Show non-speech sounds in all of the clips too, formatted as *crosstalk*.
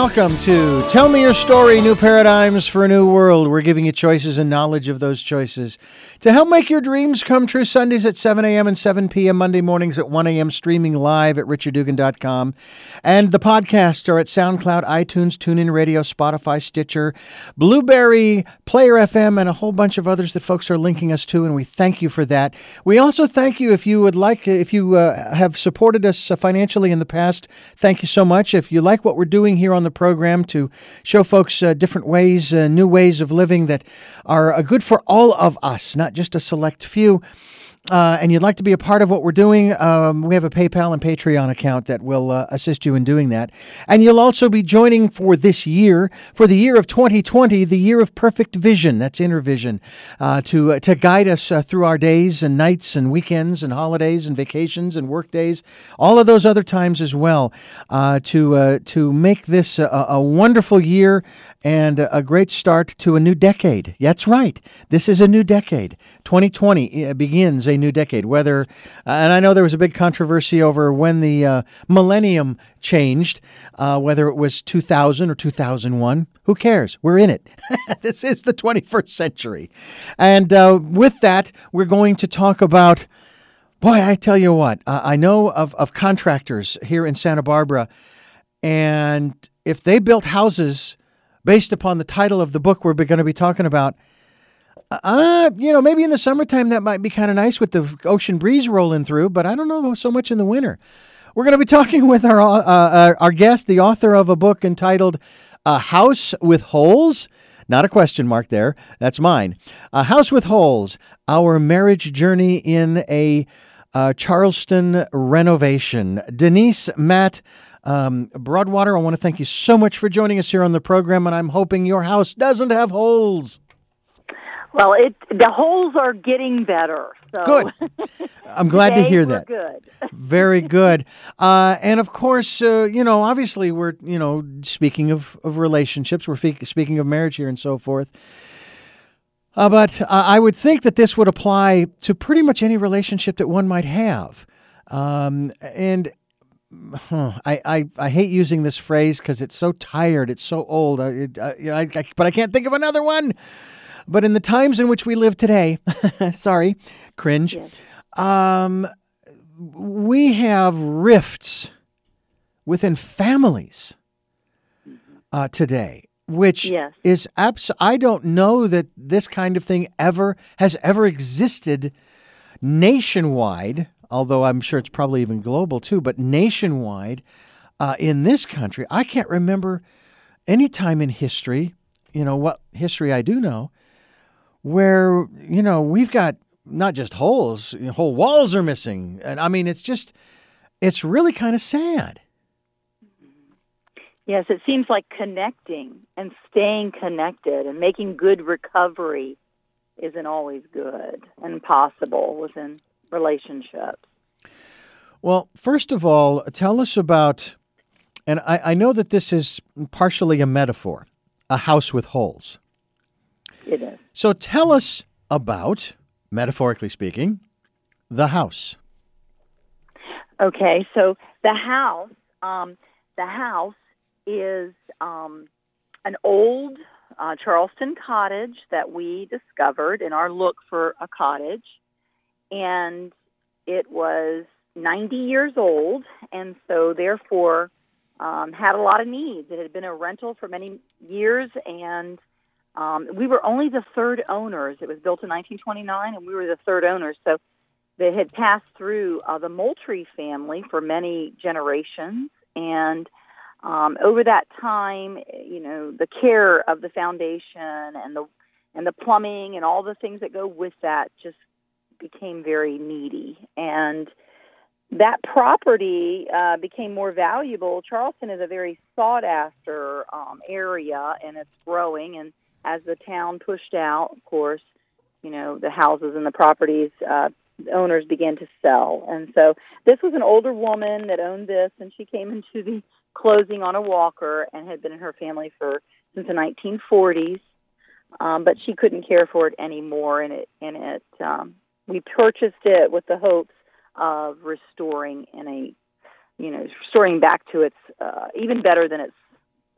welcome to Tell Me Your Story New Paradigms for a New World. We're giving you choices and knowledge of those choices to help make your dreams come true. Sundays at 7 a.m. and 7 p.m., Monday mornings at 1 a.m., streaming live at richarddugan.com. And the podcasts are at SoundCloud, iTunes, TuneIn Radio, Spotify, Stitcher, Blubrry, Player FM, and a whole bunch of others that folks are linking us to, and we thank you for that. We also thank you if you would like, if you uh, have supported us financially in the past, thank you so much. If you like what we're doing here on the program to show folks uh, different ways, uh, new ways of living that are uh, good for all of us, not just a select few uh, and you'd like to be a part of what we're doing, um, we have a PayPal and Patreon account that will uh, assist you in doing that. And you'll also be joining for this year, for the year of 2020, the year of perfect vision. That's inner vision, uh, to uh, to guide us uh, through our days and nights and weekends and holidays and vacations and work days, all of those other times as well, uh, to to make this a, a wonderful year and a great start to a new decade. That's right. This is a new decade. 2020 begins a new decade. Whether, uh, and I know there was a big controversy over when the uh, millennium changed, uh, whether it was 2000 or 2001. Who cares? We're in it. *laughs* this is the 21st century. And uh, with that, we're going to talk about. Boy, I tell you what, I know of, of contractors here in Santa Barbara, and if they built houses based upon the title of the book we're going to be talking about, uh, you know, maybe in the summertime that might be kind of nice with the ocean breeze rolling through, but I don't know so much in the winter. We're going to be talking *laughs* with our uh, uh, our guest, the author of a book entitled "A House with Holes." Not a question mark there. That's mine. A House with Holes: Our Marriage Journey in a uh, Charleston Renovation. Denise Matt. Um, Broadwater, I want to thank you so much for joining us here on the program, and I'm hoping your house doesn't have holes. Well, it the holes are getting better. So. Good. *laughs* I'm glad to hear that. Good. Very *laughs* good. Uh, and of course, uh, you know, obviously, we're you know speaking of of relationships, we're fe- speaking of marriage here and so forth. Uh, but I would think that this would apply to pretty much any relationship that one might have. Um, and I, I, I hate using this phrase because it's so tired, it's so old. I, it, I, I, but I can't think of another one. But in the times in which we live today, *laughs* sorry, cringe, yes. um, we have rifts within families uh, today, which yes. is abs- I don't know that this kind of thing ever has ever existed nationwide, although I'm sure it's probably even global too, but nationwide uh, in this country, I can't remember any time in history, you know, what history I do know, where you know we've got not just holes, you know, whole walls are missing, and I mean it's just it's really kind of sad. Yes, it seems like connecting and staying connected and making good recovery isn't always good and possible within relationships. Well, first of all, tell us about, and I, I know that this is partially a metaphor, a house with holes. It is. So tell us about, metaphorically speaking, the house. Okay, so the house, um, the house is um, an old uh, Charleston cottage that we discovered in our look for a cottage, and it was 90 years old, and so therefore um, had a lot of needs. It had been a rental for many years, and um, we were only the third owners. It was built in 1929, and we were the third owners. So they had passed through uh, the Moultrie family for many generations, and um, over that time, you know, the care of the foundation and the and the plumbing and all the things that go with that just became very needy and that property uh, became more valuable. Charleston is a very sought after um, area and it's growing. And as the town pushed out, of course, you know, the houses and the properties, uh, owners began to sell. And so this was an older woman that owned this, and she came into the closing on a walker and had been in her family for since the 1940s. Um, but she couldn't care for it anymore, and it and it um, we purchased it with the hopes of restoring in a you know restoring back to its uh, even better than its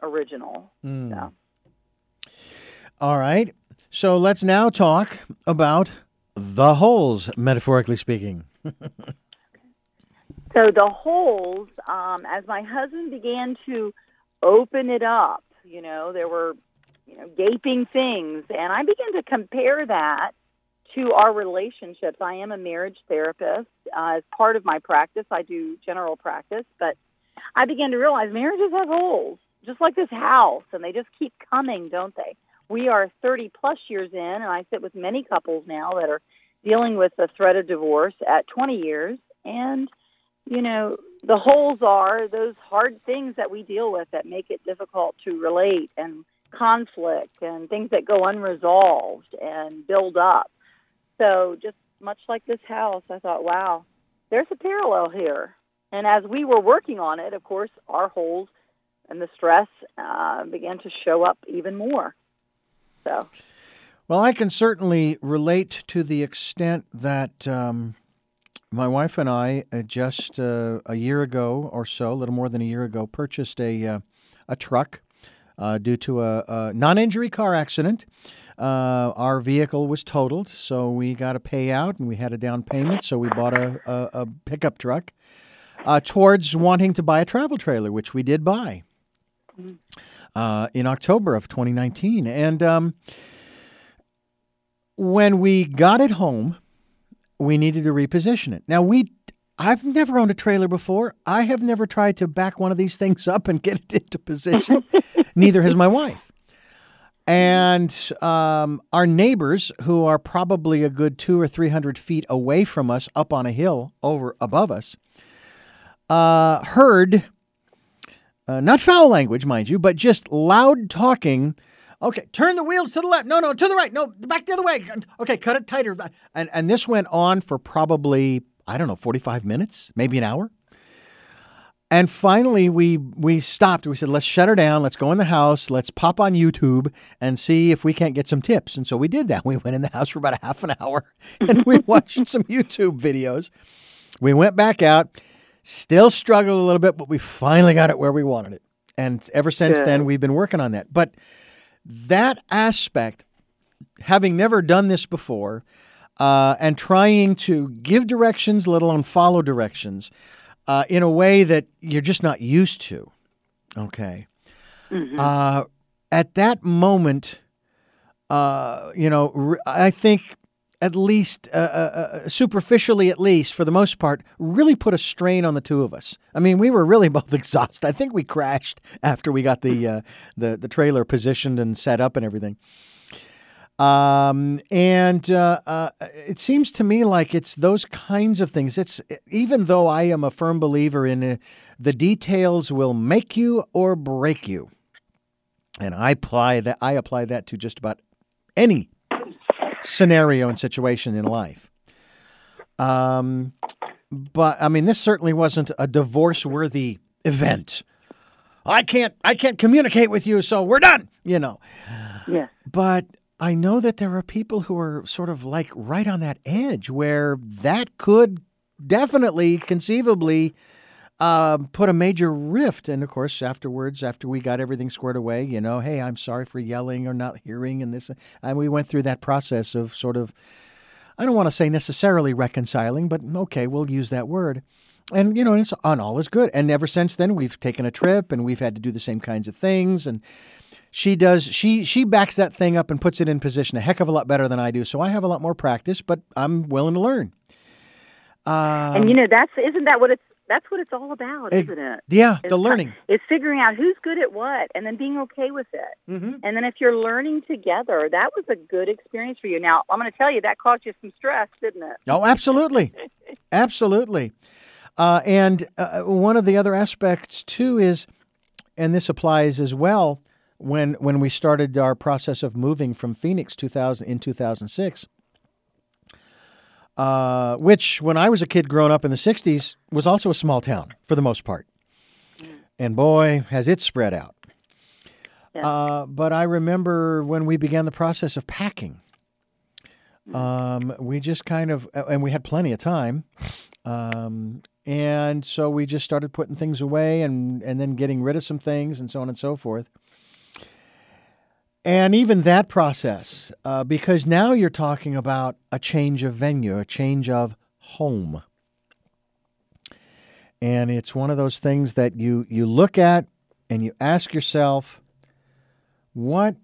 original. Hmm. So. All right. So let's now talk about the holes, metaphorically speaking. *laughs* So the holes, um, as my husband began to open it up, you know, there were, you know, gaping things, and I began to compare that to our relationships. I am a marriage therapist. Uh, as part of my practice, I do general practice, but I began to realize marriages have holes, just like this house, and they just keep coming, don't they? We are 30 plus years in, and I sit with many couples now that are dealing with the threat of divorce at 20 years, and you know, the holes are those hard things that we deal with that make it difficult to relate and conflict and things that go unresolved and build up. So, just much like this house, I thought, wow, there's a parallel here. And as we were working on it, of course, our holes and the stress uh, began to show up even more. So, Well, I can certainly relate to the extent that um, my wife and I uh, just uh, a year ago or so, a little more than a year ago, purchased a uh, a truck uh, due to a, a non-injury car accident. Uh, our vehicle was totaled, so we got a payout and we had a down payment, so we bought a, a, a pickup truck uh, towards wanting to buy a travel trailer, which we did buy uh, in October of 2019. And um, when we got it home, we needed to reposition it. Now we I've never owned a trailer before. I have never tried to back one of these things up and get it into position. *laughs* Neither has my wife. And um, our neighbors, who are probably a good two or three hundred feet away from us, up on a hill over above us, uh, heard uh, not foul language, mind you, but just loud talking. Okay, turn the wheels to the left. No, no, to the right. No, back the other way. Okay, cut it tighter. And and this went on for probably I don't know, 45 minutes, maybe an hour. And finally we we stopped. We said, "Let's shut her down. Let's go in the house. Let's pop on YouTube and see if we can't get some tips." And so we did that. *laughs* We went in the house for about a half an hour *laughs* and we watched *laughs* some YouTube videos. We went back out, still struggled a little bit, but we finally got it where we wanted it. And ever since Good. then we've been working on that. But that aspect, having never done this before, uh, and trying to give directions, let alone follow directions, uh, in a way that you're just not used to. Okay. Uh, at that moment, uh, you know, I think at least uh, uh, uh, superficially, at least for the most part, really put a strain on the two of us. I mean, we were really *laughs* both exhausted. I think we crashed after we got the uh, the the trailer positioned and set up and everything. Um, and uh, uh, it seems to me like it's those kinds of things. It's even though I am a firm believer in uh, the details will make you or break you, and I apply that. I apply that to just about any scenario and situation in life. Um, but I mean, this certainly wasn't a divorce-worthy event. I can't. I can't communicate with you, so we're done. You know. yes. But I know that there are people who are sort of like right on that edge where that could definitely, conceivably, uh, put a major rift. And of course, afterwards, after we got everything squared away, you know, hey, I'm sorry for yelling or not hearing, and this, and we went through that process of sort of, I don't want to say necessarily reconciling, but okay, we'll use that word. And you know, it's on all is good. And ever since then, we've taken a trip, and we've had to do the same kinds of things, and she does she she backs that thing up and puts it in position a heck of a lot better than I do. So I have a lot more practice, but I'm willing to learn. Um, and you know that's isn't that what it's that's what it's all about, it- isn't it? yeah, It's the learning. It's figuring out who's good at what, and then being okay with it. Mm-hmm. And then if you're learning together, that was a good experience for you. Now I'm going to tell you that caused you some stress, didn't it? Oh, absolutely, *laughs* absolutely. Uh, and uh, one of the other aspects too is, and this applies as well when when we started our process of moving from Phoenix 2000 in 2006. Uh, which, when I was a kid growing up in the 60s, was also a small town for the most part. And boy, has it spread out. Yeah. Uh, but I remember when we began the process of packing, Um, we just kind of, and we had plenty of time. Um, and so we just started putting things away and, and then getting rid of some things and so on and so forth. And even that process, uh, because now you're talking about a change of venue, a change of home. And it's one of those things that you, you look at and you ask yourself, what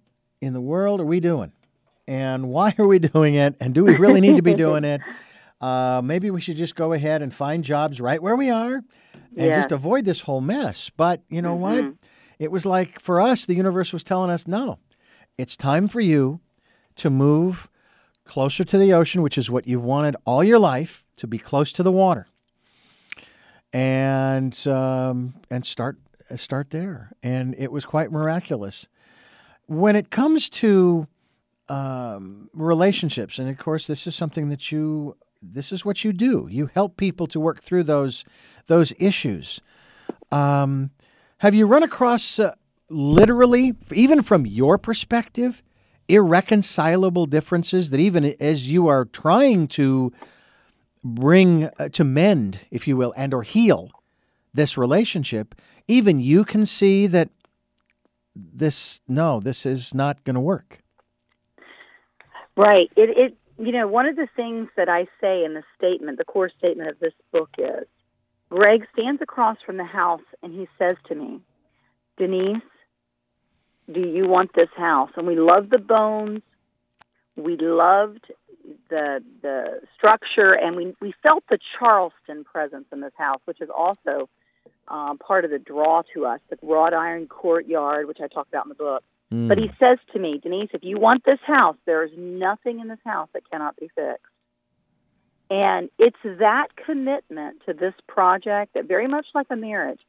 in the world are we doing? And why are we *laughs* doing it? And do we really need to be doing it? *laughs* Uh, maybe we should just go ahead and find jobs right where we are and Yeah. just avoid this whole mess. But you know what? Mhm. It was like for us, the universe was telling us, no, it's time for you to move closer to the ocean, which is what you've wanted all your life to be close to the water, and um, and start start there. And it was quite miraculous. When it comes to um, relationships, and of course, this is something that you this is what you do. You help people to work through those those issues. Um, have you run across uh, literally, even from your perspective, irreconcilable differences that even as you are trying to bring uh, to mend, if you will, and or heal this relationship, even you can see that this no, this is not going to work. Right. It, it, you know, one of the things that I say in the statement, the core statement of this book is Greg stands across from the house and he says to me, Denise, do you want this house? And we loved the bones. We loved the the structure, and we we felt the Charleston presence in this house, which is also um, part of the draw to us. The wrought iron courtyard, which I talk about in the book. Mm. But he says to me, Denise, if you want this house, there is nothing in this house that cannot be fixed. And it's that commitment to this project that very much like a marriage,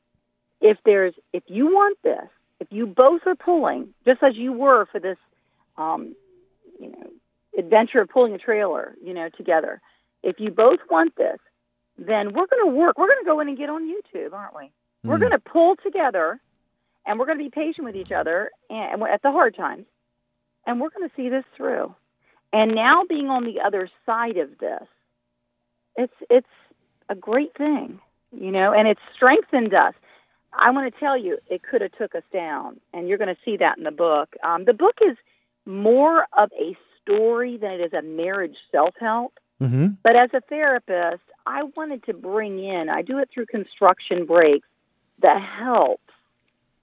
if there's if you want this, if you both are pulling, just as you were for this um, you know, adventure of pulling a trailer, you know, together, if you both want this, then we're gonna work. We're gonna go in and get on YouTube, aren't we? We're Mm. going to pull together and we're going to be patient with each other and at the hard times and we're going to see this through. And now being on the other side of this, it's it's a great thing, you know, and it's strengthened us. I want to tell you, it could have took us down, and you're going to see that in the book. Um, the book is more of a story than it is a marriage self help. Mm-hmm. But as a therapist, I wanted to bring in, I do it through construction breaks, the help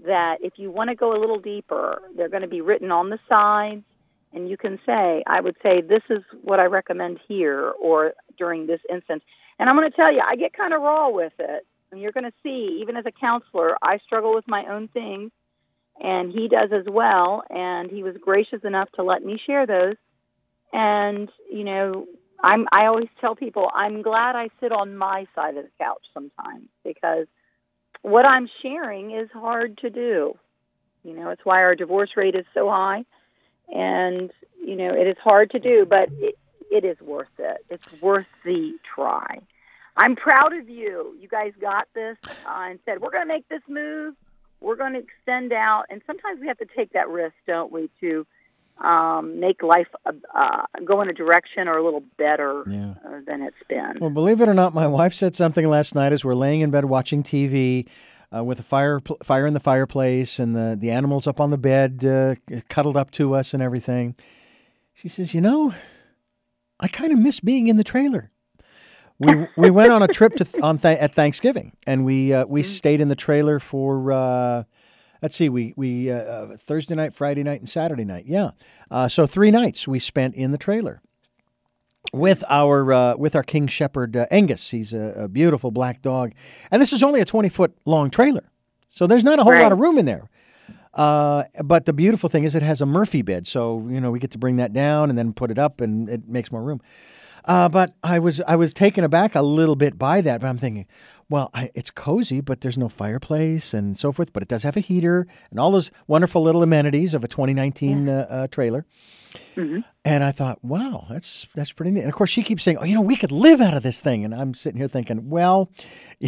that if you want to go a little deeper, they're going to be written on the sides. And you can say, I would say, this is what I recommend here or during this instance. And I'm going to tell you, I get kind of raw with it. And you're going to see, even as a counselor, I struggle with my own things, and he does as well. And he was gracious enough to let me share those. And, you know, I'm I always tell people I'm glad I sit on my side of the couch sometimes because what I'm sharing is hard to do. You know, it's why our divorce rate is so high and you know, it is hard to do, but it it is worth it. It's worth the try. I'm proud of you. You guys got this uh, and said, we're going to make this move. We're going to extend out. And sometimes we have to take that risk, don't we, to um, make life uh, uh, go in a direction or a little better Yeah. uh, than it's been. Well, believe it or not, my wife said something last night as we're laying in bed watching TV uh, with a fire pl- fire in the fireplace and the, the animals up on the bed, uh, cuddled up to us and everything. She says, "You know, I kind of miss being in the trailer." We *laughs* we went on a trip to th- on th- at Thanksgiving, and we uh, we stayed in the trailer for. Uh, Let's see, we we uh, uh, Thursday night, Friday night, and Saturday night. Yeah, uh, so three nights we spent in the trailer with our uh, with our King Shepherd uh, Angus. He's a, a beautiful black dog, and this is only a twenty foot long trailer, so there's not a whole lot of room in there. Uh, but the beautiful thing is it has a Murphy bed, so you know we get to bring that down and then put it up, and it makes more room. Uh, but I was I was taken aback a little bit by that. But I'm thinking, well, I, it's cozy, but there's no fireplace and so forth. But it does have a heater and all those wonderful little amenities of a 2019 uh, uh, trailer. And I thought, wow, that's that's pretty neat. And of course, she keeps saying, oh, you know, we could live out of this thing. And I'm sitting here thinking, well, *laughs*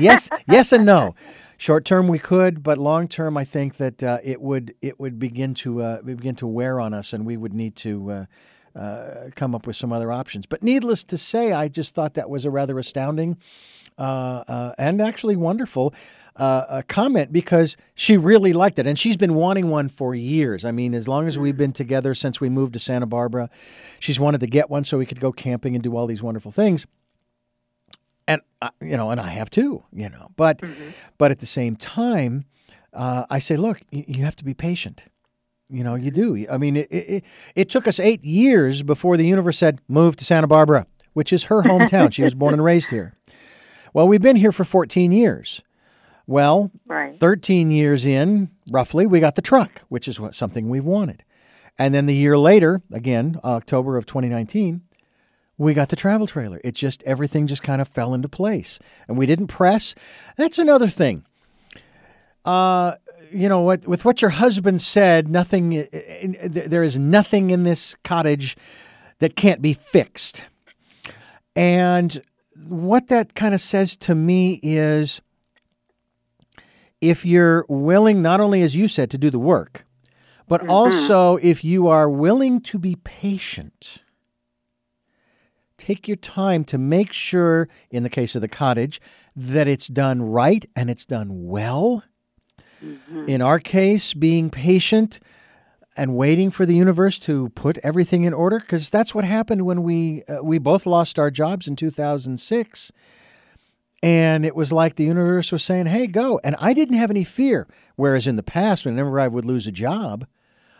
yes, yes, and no. Short term, we could, but long term, I think that uh, it would it would begin to uh, begin to wear on us, and we would need to uh, come up with some other options. But needless to say, I just thought that was a rather astounding uh, uh, and actually wonderful uh, comment because she really liked it. And she's been wanting one for years. I mean, as long as we've been together since we moved to Santa Barbara, she's wanted to get one so we could go camping and do all these wonderful things. And, uh, you know, and I have too, you know. But, mm-hmm. but at the same time, uh, I say, look, you have to be patient. You know, you do. I mean, it, it, it took us eight years before the universe said, move to Santa Barbara, which is her hometown. she was born and raised here. Well, we've been here for 14 years. Well, right. 13 years in, roughly, we got the truck, which is what something we've wanted. And then the year later, again, October of 2019, we got the travel trailer. It just, everything just kind of fell into place. And we didn't press. That's another thing. Uh, you know what? With what your husband said, nothing. There is nothing in this cottage that can't be fixed. And what that kind of says to me is if you're willing, not only as you said, to do the work, but mm-hmm. also if you are willing to be patient, take your time to make sure, in the case of the cottage, that it's done right and it's done well. Mm-hmm. In our case, being patient and waiting for the universe to put everything in order, because that's what happened when we uh, we both lost our jobs in 2006 and it was like the universe was saying, hey, go. And I didn't have any fear. Whereas in the past, whenever I would lose a job,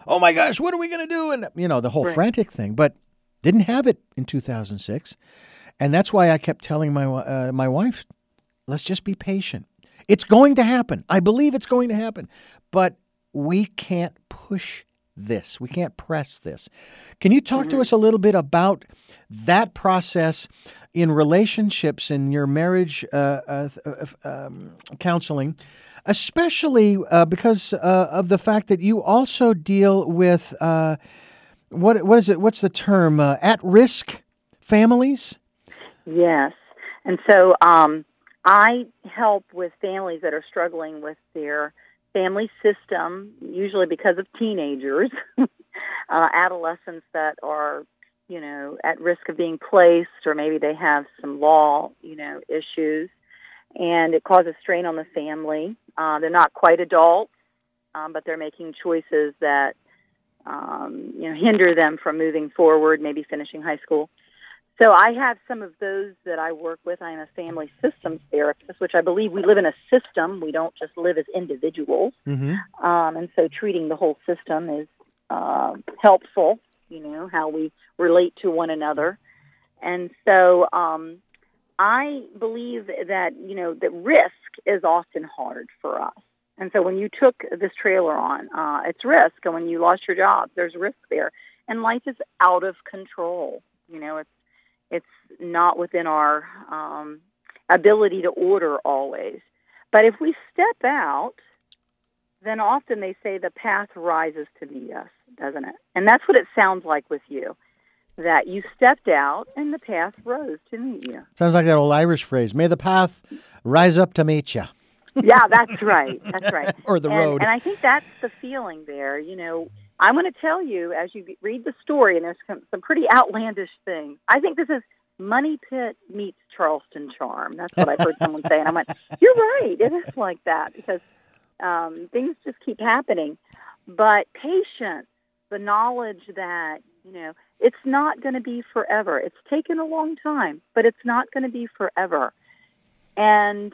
oh my gosh, what are we going to do? And, you know, the whole right. frantic thing. But didn't have it in 2006. And that's why I kept telling my, uh, my wife, let's just be patient. It's going to happen. I believe it's going to happen. But we can't push this. We can't press this. Can you talk mm-hmm. to us a little bit about that process in relationships in your marriage uh, uh, uh um, counseling, especially uh, because uh, of the fact that you also deal with uh, what what is it? What's the term? at risk families. Yes, and so um, I help with families that are struggling with their family system, usually because of teenagers, *laughs* uh, adolescents that are you know, at risk of being placed, or maybe they have some law, you know, issues, and it causes strain on the family. Uh, they're not quite adults, um, but they're making choices that, um, you know, hinder them from moving forward, maybe finishing high school. So I have some of those that I work with. I'm a family systems therapist, which I believe we live in a system. We don't just live as individuals. Mm-hmm. Um, and so treating the whole system is uh, helpful you know, how we relate to one another. And so um, I believe that, you know, that risk is often hard for us. And so when you took this trailer on, uh, it's risk. And when you lost your job, there's risk there. And life is out of control. You know, it's it's not within our um, ability to order always. But if we step out, then often they say the path rises to meet us doesn't it? And that's what it sounds like with you. That you stepped out and the path rose to meet you. Sounds like that old Irish phrase, may the path rise up to meet you. yeah, that's right. That's right. *laughs* or the and, road. And I think that's the feeling there. You know, I'm going to tell you as you read the story, and there's some, pretty outlandish things. I think this is Money Pit meets Charleston Charm. That's what I've heard someone say, and I went, *laughs* "You're right. It is like that because um, things just keep happening." But patience the knowledge that, you know, it's not going to be forever. It's taken a long time, but it's not going to be forever. And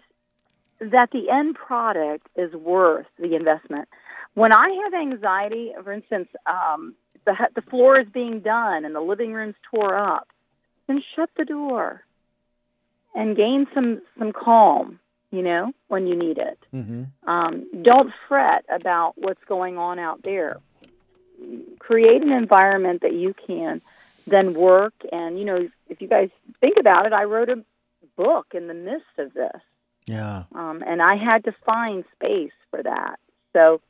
that the end product is worth the investment. When I have anxiety, for instance, um, the, the floor is being done and the living room's tore up, then shut the door and gain some, some calm, you know, when you need it. Mm-hmm. Um, don't fret about what's going on out there create an environment that you can then work. And, you know, if you guys think about it, I wrote a book in the midst of this. Yeah. Um, and I had to find space for that. So,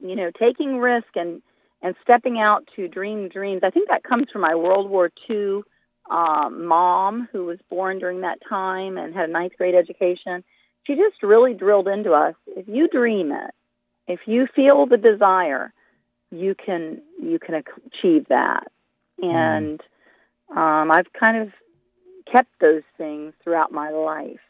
you know, taking risk and, and stepping out to dream dreams, I think that comes from my World War II um, mom who was born during that time and had a ninth grade education. She just really drilled into us if you dream it, if you feel the desire, you can you can achieve that. and um, I've kind of kept those things throughout my life.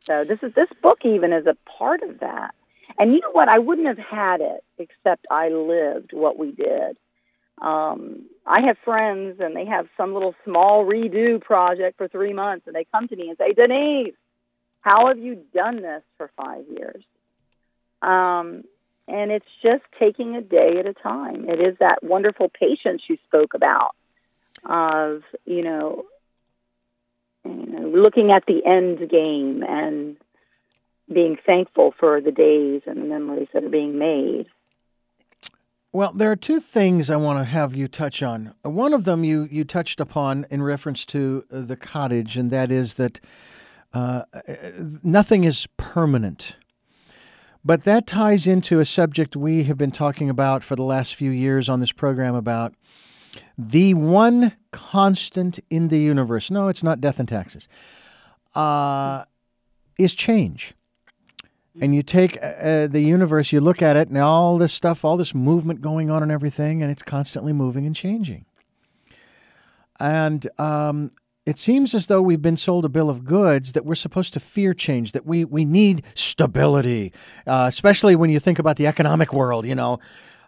So this is this book even is a part of that. And you know what? I wouldn't have had it except I lived what we did. Um, I have friends and they have some little small redo project for three months, and they come to me and say, Denise, how have you done this for five years? Um, and it's just taking a day at a time. It is that wonderful patience you spoke about of, you know, you know looking at the end game and being thankful for the days and the memories that are being made. Well, there are two things I want to have you touch on. One of them you, you touched upon in reference to uh, the cottage, and that is that uh, nothing is permanent. But that ties into a subject we have been talking about for the last few years on this program about the one constant in the universe. No, it's not death and taxes. Uh, is change and you take uh, uh, the universe, you look at it, and all this stuff, all this movement going on and everything, and it's constantly moving and changing. And um, it seems as though we've been sold a bill of goods that we're supposed to fear change, that we, we need stability, uh, especially when you think about the economic world. You know,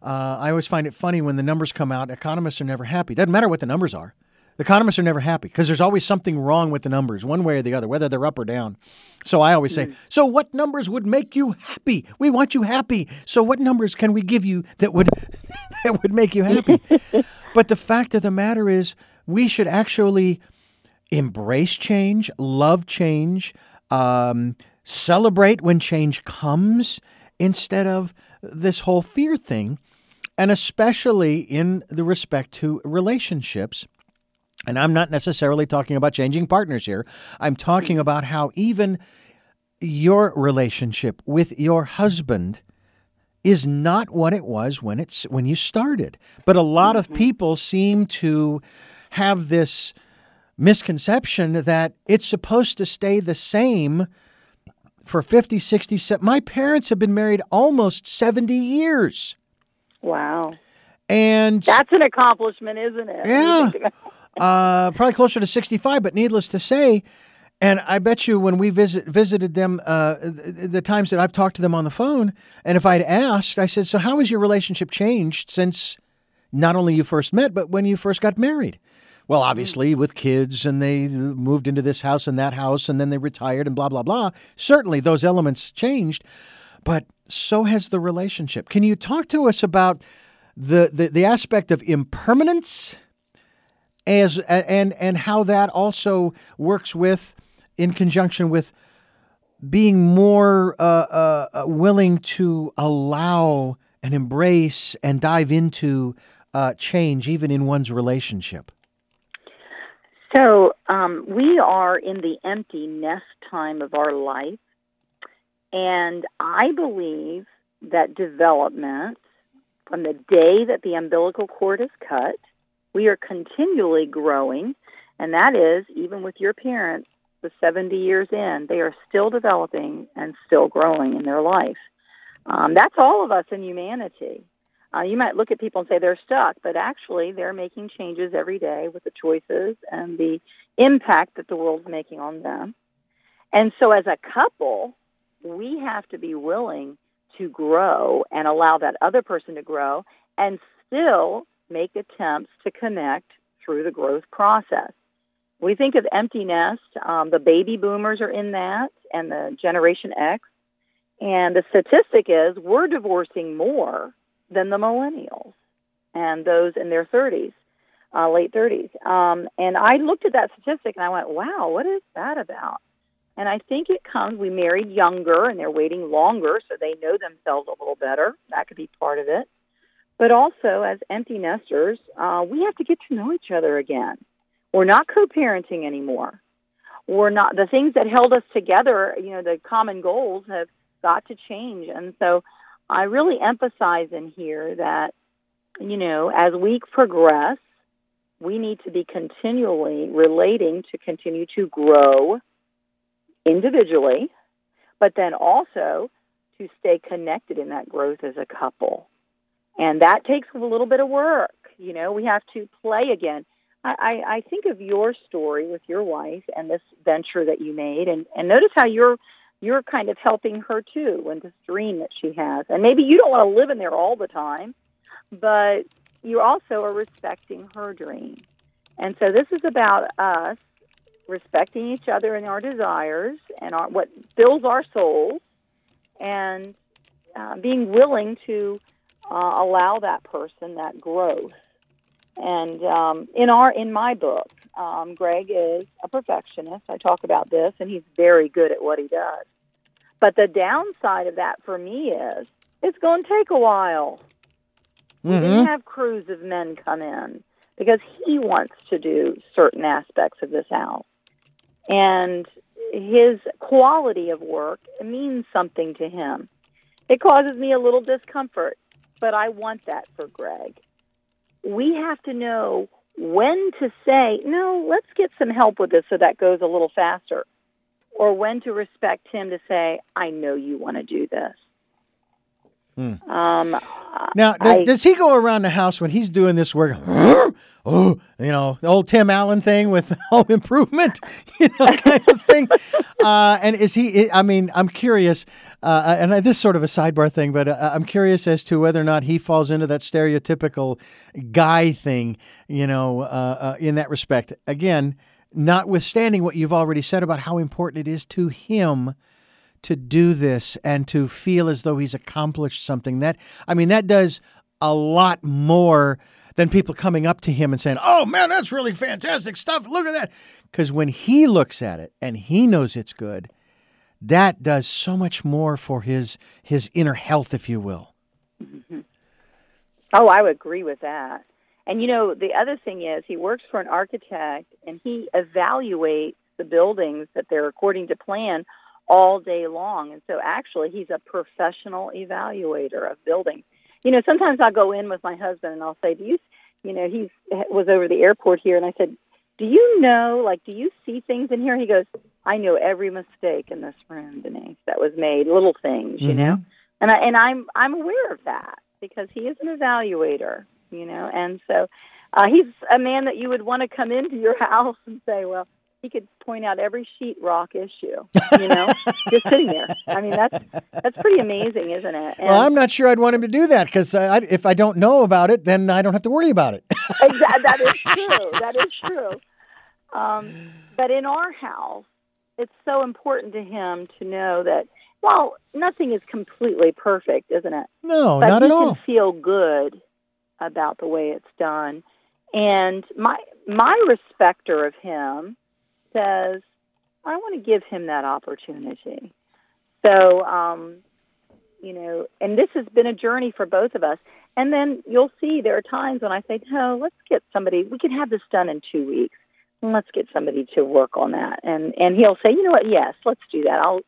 uh, I always find it funny when the numbers come out, economists are never happy. Doesn't matter what the numbers are. Economists are never happy because there's always something wrong with the numbers, one way or the other, whether they're up or down. So I always say, mm. so what numbers would make you happy? We want you happy. So what numbers can we give you that would *laughs* that would make you happy? *laughs* but the fact of the matter is, we should actually embrace change, love change, um, celebrate when change comes instead of this whole fear thing, and especially in the respect to relationships and I'm not necessarily talking about changing partners here. I'm talking about how even your relationship with your husband is not what it was when it's when you started. But a lot mm-hmm. of people seem to have this misconception that it's supposed to stay the same for 50, 60, 70. My parents have been married almost 70 years. Wow. And that's an accomplishment, isn't it? Yeah. *laughs* uh, probably closer to 65, but needless to say, and I bet you when we visit visited them, uh, the, the times that I've talked to them on the phone, and if I'd asked, I said, "So how has your relationship changed since not only you first met, but when you first got married?" Well, obviously, with kids, and they moved into this house and that house, and then they retired, and blah blah blah. Certainly, those elements changed, but so has the relationship. Can you talk to us about the the, the aspect of impermanence? As and and how that also works with in conjunction with being more uh, uh, uh, willing to allow and embrace and dive into uh, change, even in one's relationship. So um, we are in the empty nest time of our life, and I believe that development from the day that the umbilical cord is cut we are continually growing, and that is even with your parents, the 70 years in, they are still developing and still growing in their life. Um, that's all of us in humanity. Uh, you might look at people and say they're stuck, but actually they're making changes every day with the choices and the impact that the world's making on them. And so, as a couple, we have to be willing to grow and allow that other person to grow and still make attempts to connect through the growth process. We think of empty nest, um, the baby boomers are in that, and the Generation X. And the statistic is we're divorcing more than the millennials and those in their 30s, uh, late 30s. Um, and I looked at that statistic and I went, wow, what is that about? And I think it comes, we married younger and they're waiting longer so they know themselves a little better. That could be part of it. But also, as empty nesters, uh, we have to get to know each other again. We're not co-parenting anymore. We're not the things that held us together. You know, the common goals have got to change, and so I really emphasize in here that you know, as we progress, we need to be continually relating to continue to grow individually, but then also to stay connected in that growth as a couple. And that takes a little bit of work. You know, we have to play again. I, I, I think of your story with your wife and this venture that you made, and, and notice how you're you're kind of helping her too in this dream that she has. And maybe you don't want to live in there all the time, but you also are respecting her dream. And so this is about us respecting each other and our desires and our, what fills our souls, and uh, being willing to uh, allow that person that growth. And um, in our in my book, um, Greg is a perfectionist. I talk about this, and he's very good at what he does. But the downside of that for me is it's going to take a while. Mm-hmm. We didn't have crews of men come in because he wants to do certain aspects of this house. And his quality of work means something to him. It causes me a little discomfort, but I want that for Greg. We have to know when to say, no, let's get some help with this so that goes a little faster, or when to respect him to say, I know you want to do this. Hmm. Um, Now, does, I- does he go around the house when he's doing this work? *gasps* Oh, you know, the old Tim Allen thing with *laughs* home improvement, *laughs* you know, kind of thing. *laughs* Uh, and is he? I mean, I'm curious, uh, and I, this is sort of a sidebar thing, but uh, I'm curious as to whether or not he falls into that stereotypical guy thing, you know, uh, uh, in that respect. Again, notwithstanding what you've already said about how important it is to him to do this and to feel as though he's accomplished something that i mean that does a lot more than people coming up to him and saying oh man that's really fantastic stuff look at that because when he looks at it and he knows it's good that does so much more for his his inner health if you will Oh, I would agree with that. And you know, the other thing is he works for an architect and he evaluates the buildings that they're according to plan all day long. And so actually he's a professional evaluator of buildings. You know, sometimes I'll go in with my husband and I'll say, "Do you, you know, he's was over the airport here and I said, "Do you know like do you see things in here?" He goes, "I know every mistake in this room, Denise, that was made, little things, you know." And I and I'm I'm aware of that because he is an evaluator, you know, and so uh, he's a man that you would want to come into your *laughs* house and say, well, he could point out every sheetrock issue, you know, *laughs* just sitting there. I mean, that's that's pretty amazing, isn't it? And well i'm not sure i'd want him to do that because I, if i don't know about it then i don't have to worry about it that is true. That is true. Um, but in our house, it's so important to him to know that. Well, nothing is completely perfect, isn't it? no but not at all can feel good about the way it's done. And my my respecter of him says, I want to give him that opportunity. So, um, you know, and this has been a journey for both of us. And then you'll see there are times when I say, no, let's get somebody. We can have this done in two weeks. Let's get somebody to work on that. And and he'll say, you know what? Yes, let's do that. I'll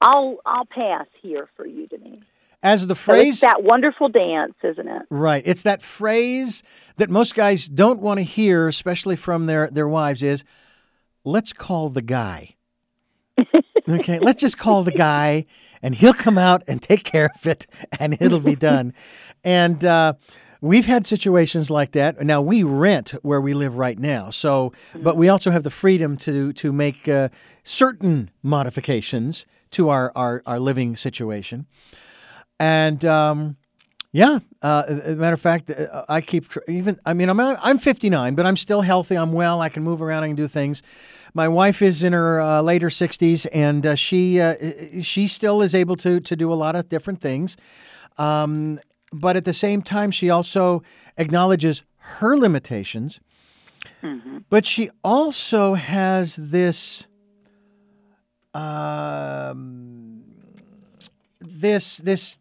I'll I'll pass here for you, Denise. as the So phrase it's that wonderful dance, isn't it? Right. It's that phrase that most guys don't want to hear, especially from their, their wives, is let's call the guy. *laughs* Okay, let's just call the guy and he'll come out and take care of it and it'll be done. and uh, we've had situations like that. Now we rent where we live right now. So, but we also have the freedom to to make uh, certain modifications to our, our, our living situation. And um, yeah, uh, as a matter of fact, uh, I keep even. I mean, I'm I'm 59, but I'm still healthy. I'm well. I can move around. I can do things. My wife is in her uh, later 60s, and uh, she uh, she still is able to to do a lot of different things. Um, but at the same time, she also acknowledges her limitations. But she also has this. Um, this this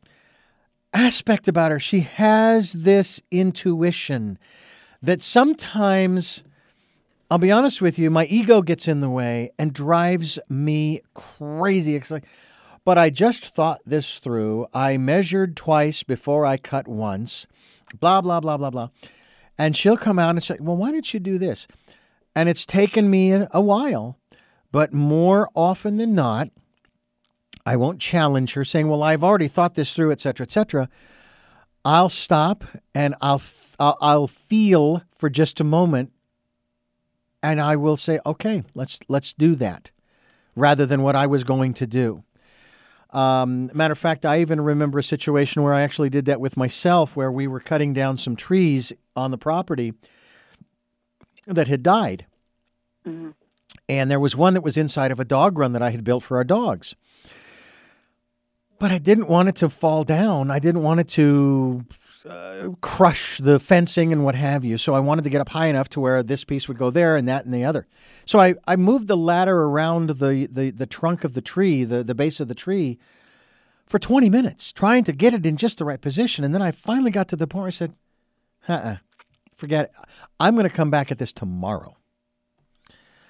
aspect about her. She has this intuition that sometimes, I'll be honest with you, my ego gets in the way and drives me crazy. It's like, but I just thought this through. I measured twice before I cut once, blah, blah, blah, blah, blah. And she'll come out and say, Well, why didn't you do this? And it's taken me a while, but more often than not, I won't challenge her saying, Well, I've already thought this through, et cetera, et cetera. I'll stop and I'll I'll, I'll feel for just a moment, and I will say, okay, let's let's do that, rather than what I was going to do. Um, matter of fact, I even remember a situation where I actually did that with myself, where we were cutting down some trees on the property that had died. Mm-hmm. And there was one that was inside of a dog run that I had built for our dogs. But I didn't want it to fall down. I didn't want it to uh, crush the fencing and what have you. So I wanted to get up high enough to where this piece would go there and that and the other. So I, I moved the ladder around the, the, the trunk of the tree, the, the base of the tree, for 20 minutes, trying to get it in just the right position. And then I finally got to the point where I said, uh uh forget it. I'm going to come back at this tomorrow.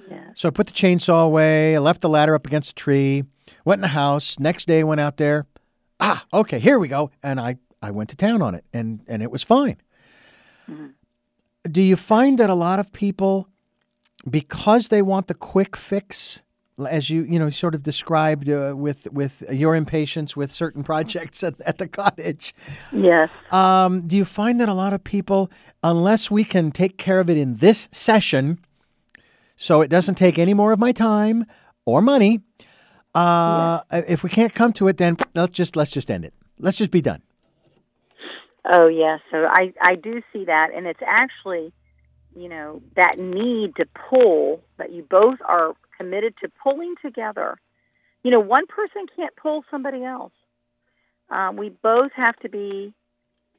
Yeah. So I put the chainsaw away. I left the ladder up against a tree, went in the house. Next day, went out there. Ah, okay, here we go. And I I went to town on it, and and it was fine. Mm-hmm. Do you find that a lot of people, because they want the quick fix, as you you know sort of described uh, with with your impatience with certain *laughs* projects at, at the cottage? Yes. Um, do you find that a lot of people, unless we can take care of it in this session, so it doesn't take any more of my time or money. Uh, yes. If we can't come to it, then let's just let's just end it. Let's just be done. Oh yes, so I I do see that, and it's actually, you know, that need to pull that you both are committed to pulling together. You know, one person can't pull somebody else. Um, we both have to be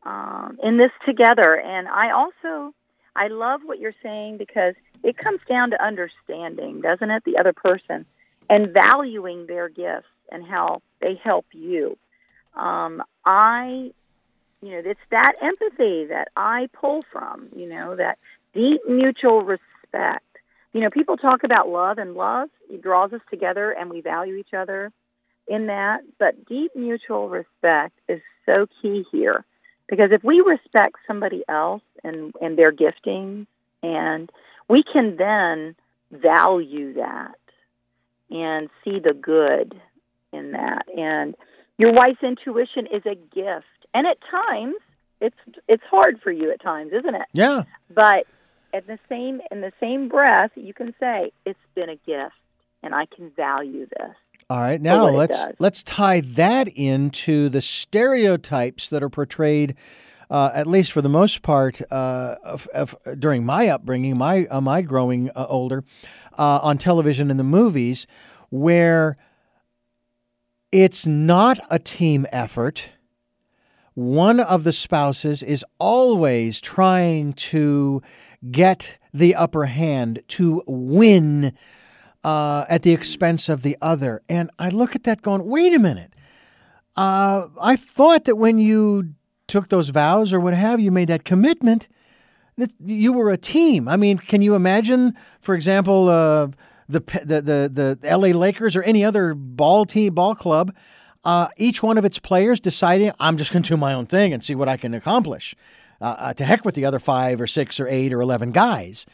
um, in this together, and I also I love what you're saying because it comes down to understanding, doesn't it, the other person, and valuing their gifts and how they help you. Um, I you know, it's that empathy that I pull from, you know, that deep mutual respect. You know, people talk about love, and love it draws us together and we value each other in that. But deep mutual respect is so key here because if we respect somebody else and, and their giftings, and we can then value that and see the good in that. And your wife's intuition is a gift and at times it's it's hard for you at times, isn't it? Yeah. But at the same in the same breath, you can say it's been a gift, and I can value this. All right, now let's let's tie that into the stereotypes that are portrayed, uh, at least for the most part, uh, of, of, during my upbringing, my uh, my growing uh, older, uh, on television and the movies, where it's not a team effort one of the spouses is always trying to get the upper hand, to win uh, at the expense of the other. And I look at that going, wait a minute. Uh, I thought that when you took those vows or what have you, made that commitment, that you were a team. I mean, can you imagine, for example, uh, the, the the the L.A. Lakers or any other ball team, ball club? Uh, each one of its players deciding, I'm just going to do my own thing and see what I can accomplish. Uh, uh, to heck with the other five or six or eight or 11 guys.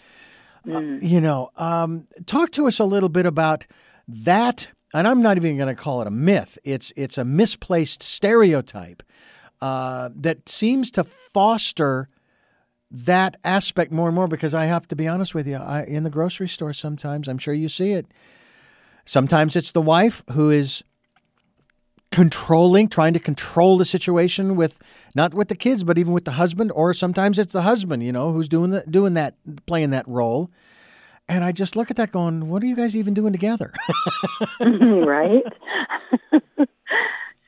Mm. you know, um, talk to us a little bit about that. And I'm not even going to call it a myth. It's it's a misplaced stereotype uh, that seems to foster that aspect more and more. Because I have to be honest with you, I, in the grocery store sometimes, I'm sure you see it. Sometimes it's the wife who is controlling, trying to control the situation with not with the kids, but even with the husband, or sometimes it's the husband, you know, who's doing the, doing that, playing that role. And I just look at that, going, "What are you guys even doing together?" *laughs* Mm-hmm, right. *laughs*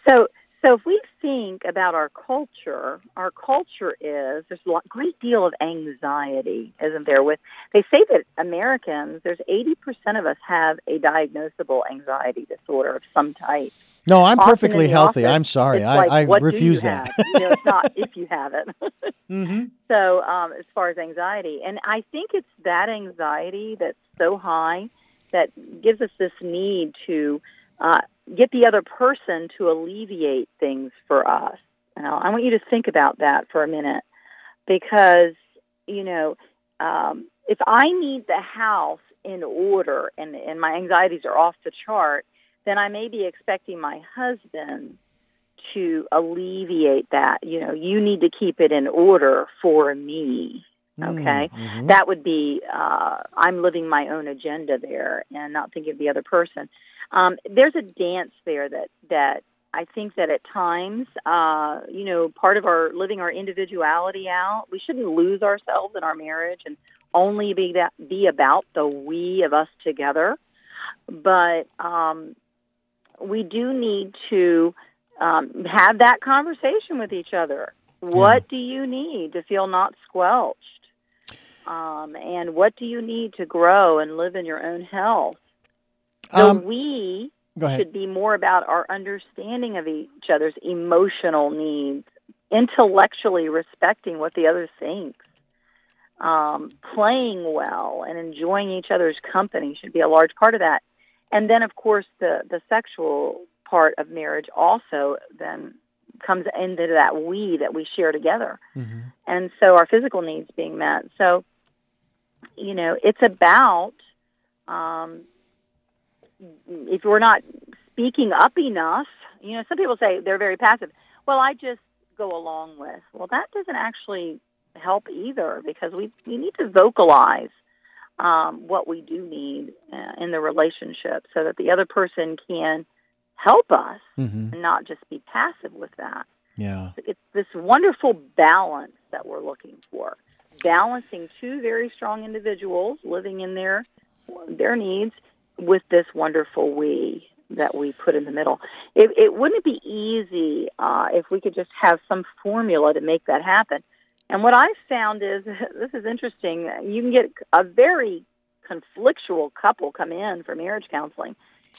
so, so if we think about our culture, our culture is there's a lot, great deal of anxiety, isn't there? With they say that Americans, there's 80% of us have a diagnosable anxiety disorder of some type. No, I'm perfectly healthy. Office, I'm sorry. I, I refuse that. you know, it's not *laughs* if you have it. *laughs* mm-hmm. So, um, as far as anxiety, and I think it's that anxiety that's so high that gives us this need to uh, get the other person to alleviate things for us. Now, I want you to think about that for a minute because, you know, um, if I need the house in order and, and my anxieties are off the chart, then I may be expecting my husband to alleviate that. You know, you need to keep it in order for me. Okay, Mhm. that would be uh, I'm living my own agenda there and not thinking of the other person. Um, there's a dance there that that I think that at times, uh, you know, part of our living our individuality out. We shouldn't lose ourselves in our marriage and only be that be about the we of us together. But um, we do need to um, have that conversation with each other. What do you need to feel not squelched? Um, and what do you need to grow and live in your own health? The Um, we should be more about our understanding of each other's emotional needs, intellectually respecting what the other thinks, um, playing well, and enjoying each other's company should be a large part of that. And then, of course, the the sexual part of marriage also then comes into that we that we share together Mhm. and so our physical needs being met. So, you know, it's about um, if we're not speaking up enough. You know, some people say they're very passive. Well, I just go along with. Well, that doesn't actually help either because we we need to vocalize um, what we do need uh, in the relationship so that the other person can help us Mhm. and not just be passive with that Yeah. it's this wonderful balance that we're looking for balancing two very strong individuals living in their their needs with this wonderful we that we put in the middle it, it wouldn't be easy uh, if we could just have some formula to make that happen and what i've found is *laughs* this is interesting you can get a very conflictual couple come in for marriage counseling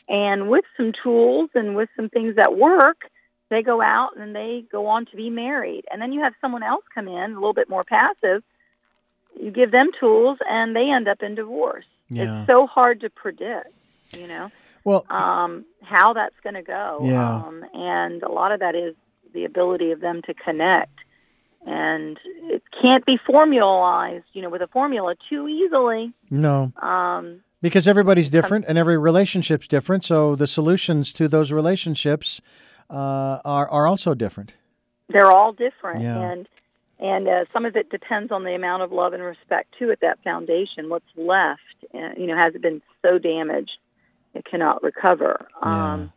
and with some tools and with some things that work they go out and they go on to be married. And then you have someone else come in, a little bit more passive. You give them tools and they end up in divorce. Yeah. It's so hard to predict, you know, Well, um, how that's going to go. Yeah. Um, and a lot of that is the ability of them to connect. And it can't be formalized, you know, with a formula too easily. no. Um, Because everybody's different and every relationship's different, so the solutions to those relationships uh, are are also different. they're all different Yeah. and and uh, some of it depends on the amount of love and respect too at that foundation what's left uh, you know has it been so damaged it cannot recover um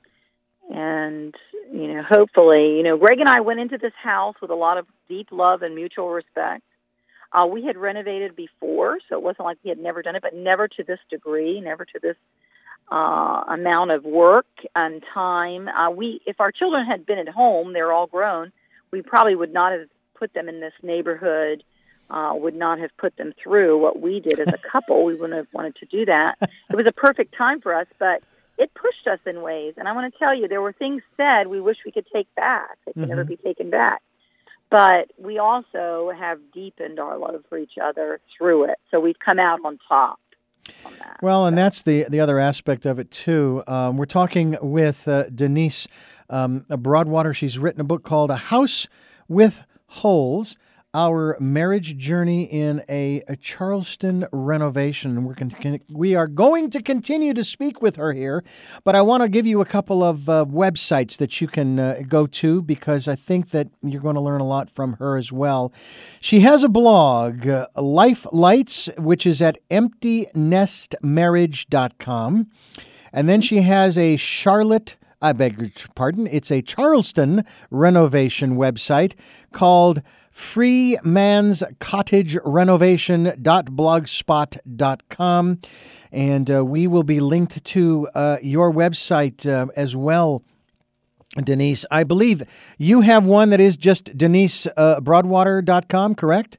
and you know hopefully you know greg and i went into this house with a lot of deep love and mutual respect uh, we had renovated before so it wasn't like we had never done it but never to this degree never to this uh, amount of work and time. Uh, we, if our children had been at home, they're all grown. We probably would not have put them in this neighborhood. Uh, would not have put them through what we did as a couple. we wouldn't have wanted to do that. It was a perfect time for us, but it pushed us in ways. And I want to tell you, there were things said we wish we could take back. They can never Mhm. be taken back. But we also have deepened our love for each other through it. So we've come out on top on that. Well, and that's the the other aspect of it too. Um, we're talking with uh, Denise um, Broadwater. She's written a book called "A House with Holes." Our marriage journey in a, a Charleston renovation. We're con- we are going to continue to speak with her here, but I want to give you a couple of uh, websites that you can uh, go to because I think that you're going to learn a lot from her as well. She has a blog, uh, Life Lights, which is at emptynestmarriage.com. And then she has a Charlotte, I beg your pardon, it's a Charleston renovation website called freedmanscottagerenovation.blogspot.com. And uh, we will be linked to uh, your website uh, as well. Denise, I believe you have one that is just denisebroadwater.com, correct?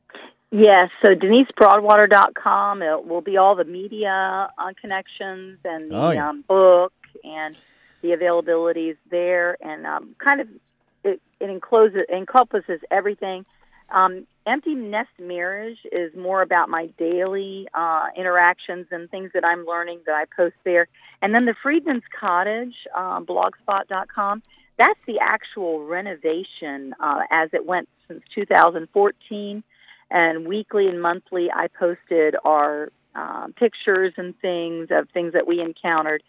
Yes, so DeniseBroadwater.com. It will be all the media uh, connections and the Oh, yeah. um, book and the availabilities there, and um, kind of it, it encloses encompasses everything. Um, Empty Nest Marriage is more about my daily uh, interactions and things that I'm learning that I post there, and then the Freedman's Cottage, uh, blogspot.com. That's the actual renovation uh, as it went since 2014 and weekly and monthly I posted our um, pictures and things of things that we encountered.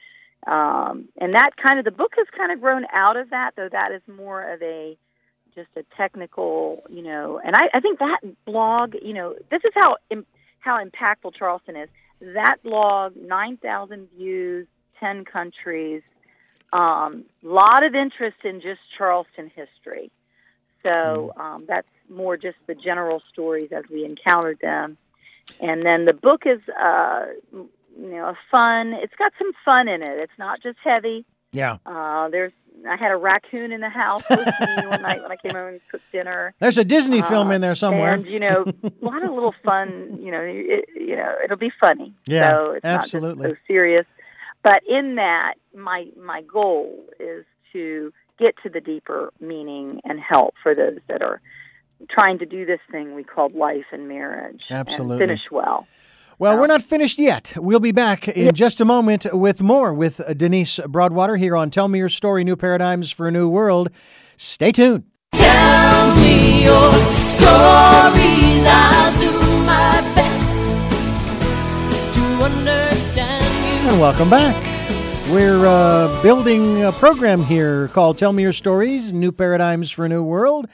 um, and that kind of the book has kind of grown out of that, though that is more of a just a technical, you know. And I, I think that blog, you know, this is how how impactful Charleston is. That blog, nine thousand views, ten countries, a um, lot of interest in just Charleston history. So hmm. um, that's more just the general stories as we encountered them. And then the book is, uh, you know, a fun. It's got some fun in it. It's not just heavy. Yeah. Uh, there's. I had a raccoon in the house with me one night when I came home and cooked dinner. There's a Disney uh, film in there somewhere. And you know, a lot of little *laughs* fun. You know, it, you know, it'll be funny. Yeah, so it's absolutely. not so serious. But in that, my my goal is to get to the deeper meaning and help for those that are trying to do this thing we call life and marriage Absolutely. and finish well. Well, we're not finished yet. We'll be back in just a moment with more with Denise Broadwater here on Tell Me Your Story New Paradigms for a New World. Stay tuned. Tell me your stories. I'll do my best to understand you. And welcome back. We're uh, building a program here called Tell Me Your Stories New Paradigms for a New World.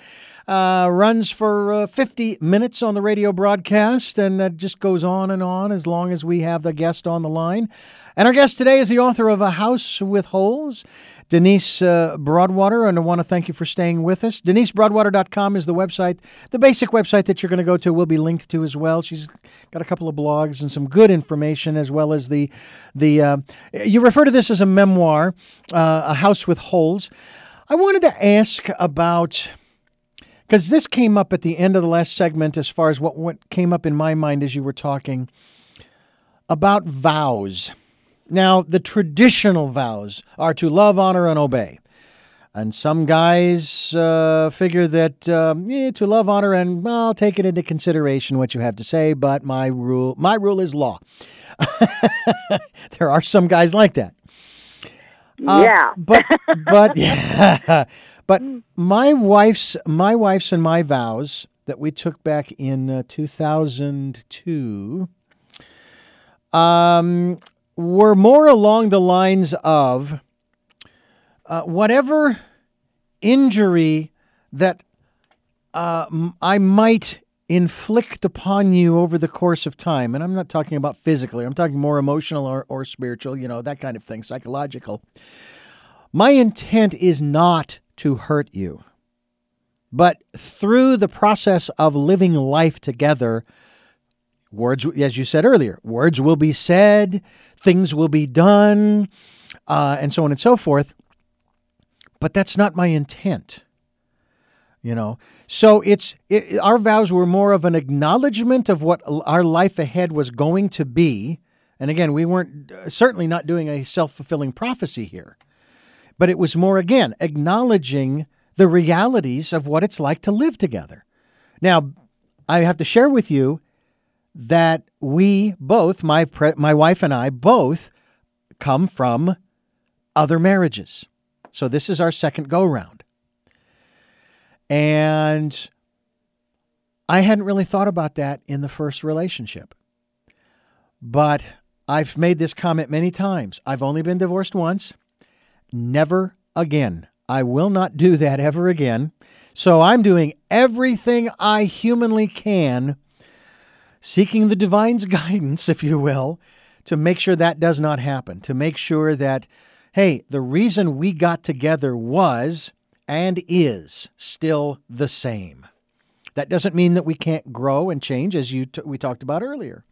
Uh, runs for uh, 50 minutes on the radio broadcast, and that just goes on and on as long as we have the guest on the line. And our guest today is the author of A House with Holes. Denise uh, Broadwater, and I want to thank you for staying with us. DeniseBroadwater.com is the website. The basic website that you're going to go to will be linked to as well. She's got a couple of blogs and some good information, as well as the the. Uh, you refer to this as a memoir, uh, A House with Holes. I wanted to ask about because this came up at the end of the last segment as far as what, what came up in my mind as you were talking about vows. Now, the traditional vows are to love, honor, and obey. And some guys uh, figure that uh, yeah, to love, honor, and well, I'll take it into consideration what you have to say, but my rule, my rule is law. *laughs* there are some guys like that. Uh, yeah, but but yeah, *laughs* *laughs* but my wife's my wife's and my vows that we took back in uh, 2002 um, were more along the lines of uh, whatever injury that uh, I might inflict upon you over the course of time, and I'm not talking about physically, I'm talking more emotional or, or spiritual, you know, that kind of thing, psychological. My intent is not to hurt you. But through the process of living life together, Words, as you said earlier, words will be said, things will be done, uh, and so on and so forth. But that's not my intent. You know, so it's it, our vows were more of an acknowledgement of what our life ahead was going to be. And again, we weren't uh, certainly not doing a self fulfilling prophecy here, but it was more again acknowledging the realities of what it's like to live together. Now, I have to share with you that we both, my pre- my wife and I, both come from other marriages. So this is our second go round. And I hadn't really thought about that in the first relationship. But I've made this comment many times. I've only been divorced once. Never again. I will not do that ever again. So I'm doing everything I humanly can seeking the divine's *laughs* guidance, if you will, to make sure that does not happen, to make sure that, hey, the reason we got together was and is still the same. That doesn't mean that we can't grow and change, as you t- we talked about earlier.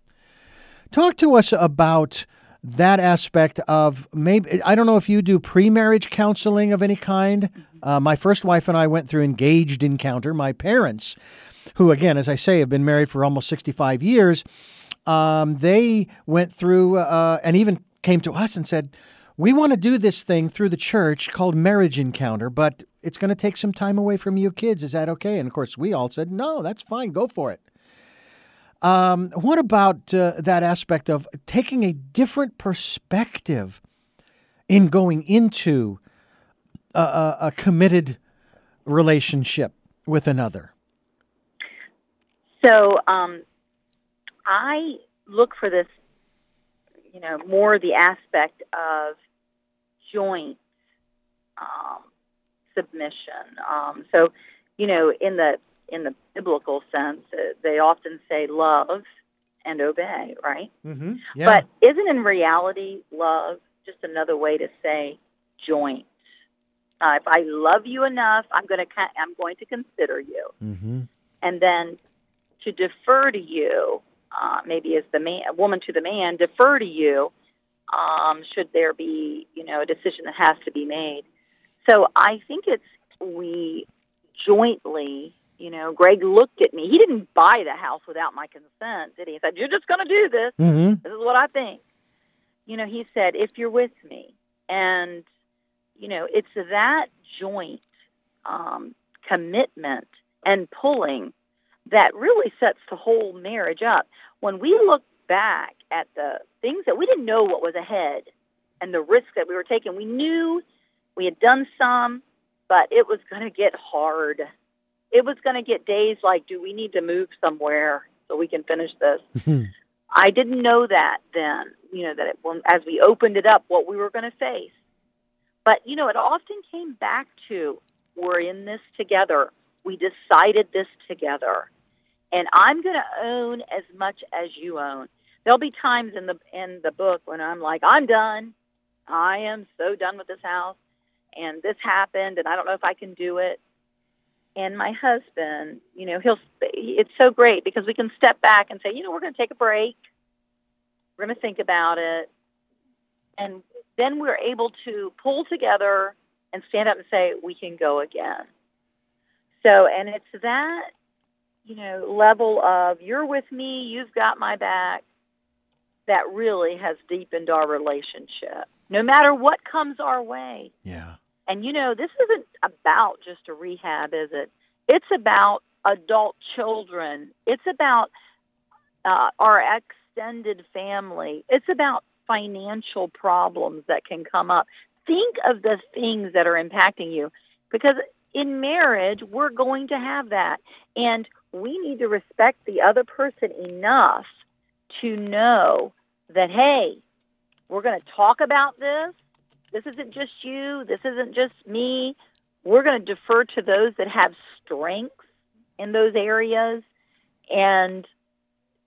Talk to us about that aspect of maybe I don't know if you do pre-marriage counseling of any kind. Uh, my first wife and I went through engaged encounter. My parents who, again, as I say, have been married for almost 65 years, um, they went through uh, and even came to us and said, We want to do this thing through the church called Marriage Encounter, but it's going to take some time away from you kids. Is that okay? And of course, we all said, No, that's fine. Go for it. Um, what about uh, that aspect of taking a different perspective in going into a, a, a committed relationship with another? So um, I look for this, you know, more the aspect of joint um, submission. Um, so, you know, in the in the biblical sense, uh, they often say love and obey, right? Mm-hmm. Yeah. But isn't in reality love just another way to say joint? Uh, if I love you enough, I'm going to I'm going to consider you, mm-hmm. and then to defer to you, uh, maybe as the man, woman to the man, defer to you. Um, should there be, you know, a decision that has to be made? So I think it's we jointly you know, Greg looked at me. He didn't buy the house without my consent, did he? He said, You're just going to do this. Mm-hmm. This is what I think. You know, he said, If you're with me. And, you know, it's that joint um, commitment and pulling that really sets the whole marriage up. When we look back at the things that we didn't know what was ahead and the risk that we were taking, we knew we had done some, but it was going to get hard it was going to get days like, do we need to move somewhere so we can finish this? Mm-hmm. I didn't know that then, you know, that it, when, as we opened it up, what we were going to face. But, you know, it often came back to we're in this together. We decided this together. And I'm going to own as much as you own. There'll be times in the in the book when I'm like, I'm done. I am so done with this house and this happened and I don't know if I can do it and my husband, you know, he'll it's so great because we can step back and say, you know, we're going to take a break. We're going to think about it. And then we're able to pull together and stand up and say, we can go again. So, and it's that, you know, level of you're with me, you've got my back, that really has deepened our relationship. No matter what comes our way. Yeah. And you know, this isn't about just a rehab, is it? It's about adult children. It's about uh, our extended family. It's about financial problems that can come up. Think of the things that are impacting you because in marriage, we're going to have that. And we need to respect the other person enough to know that, hey, we're going to talk about this this isn't just you. This isn't just me. We're going to defer to those that have strengths in those areas, and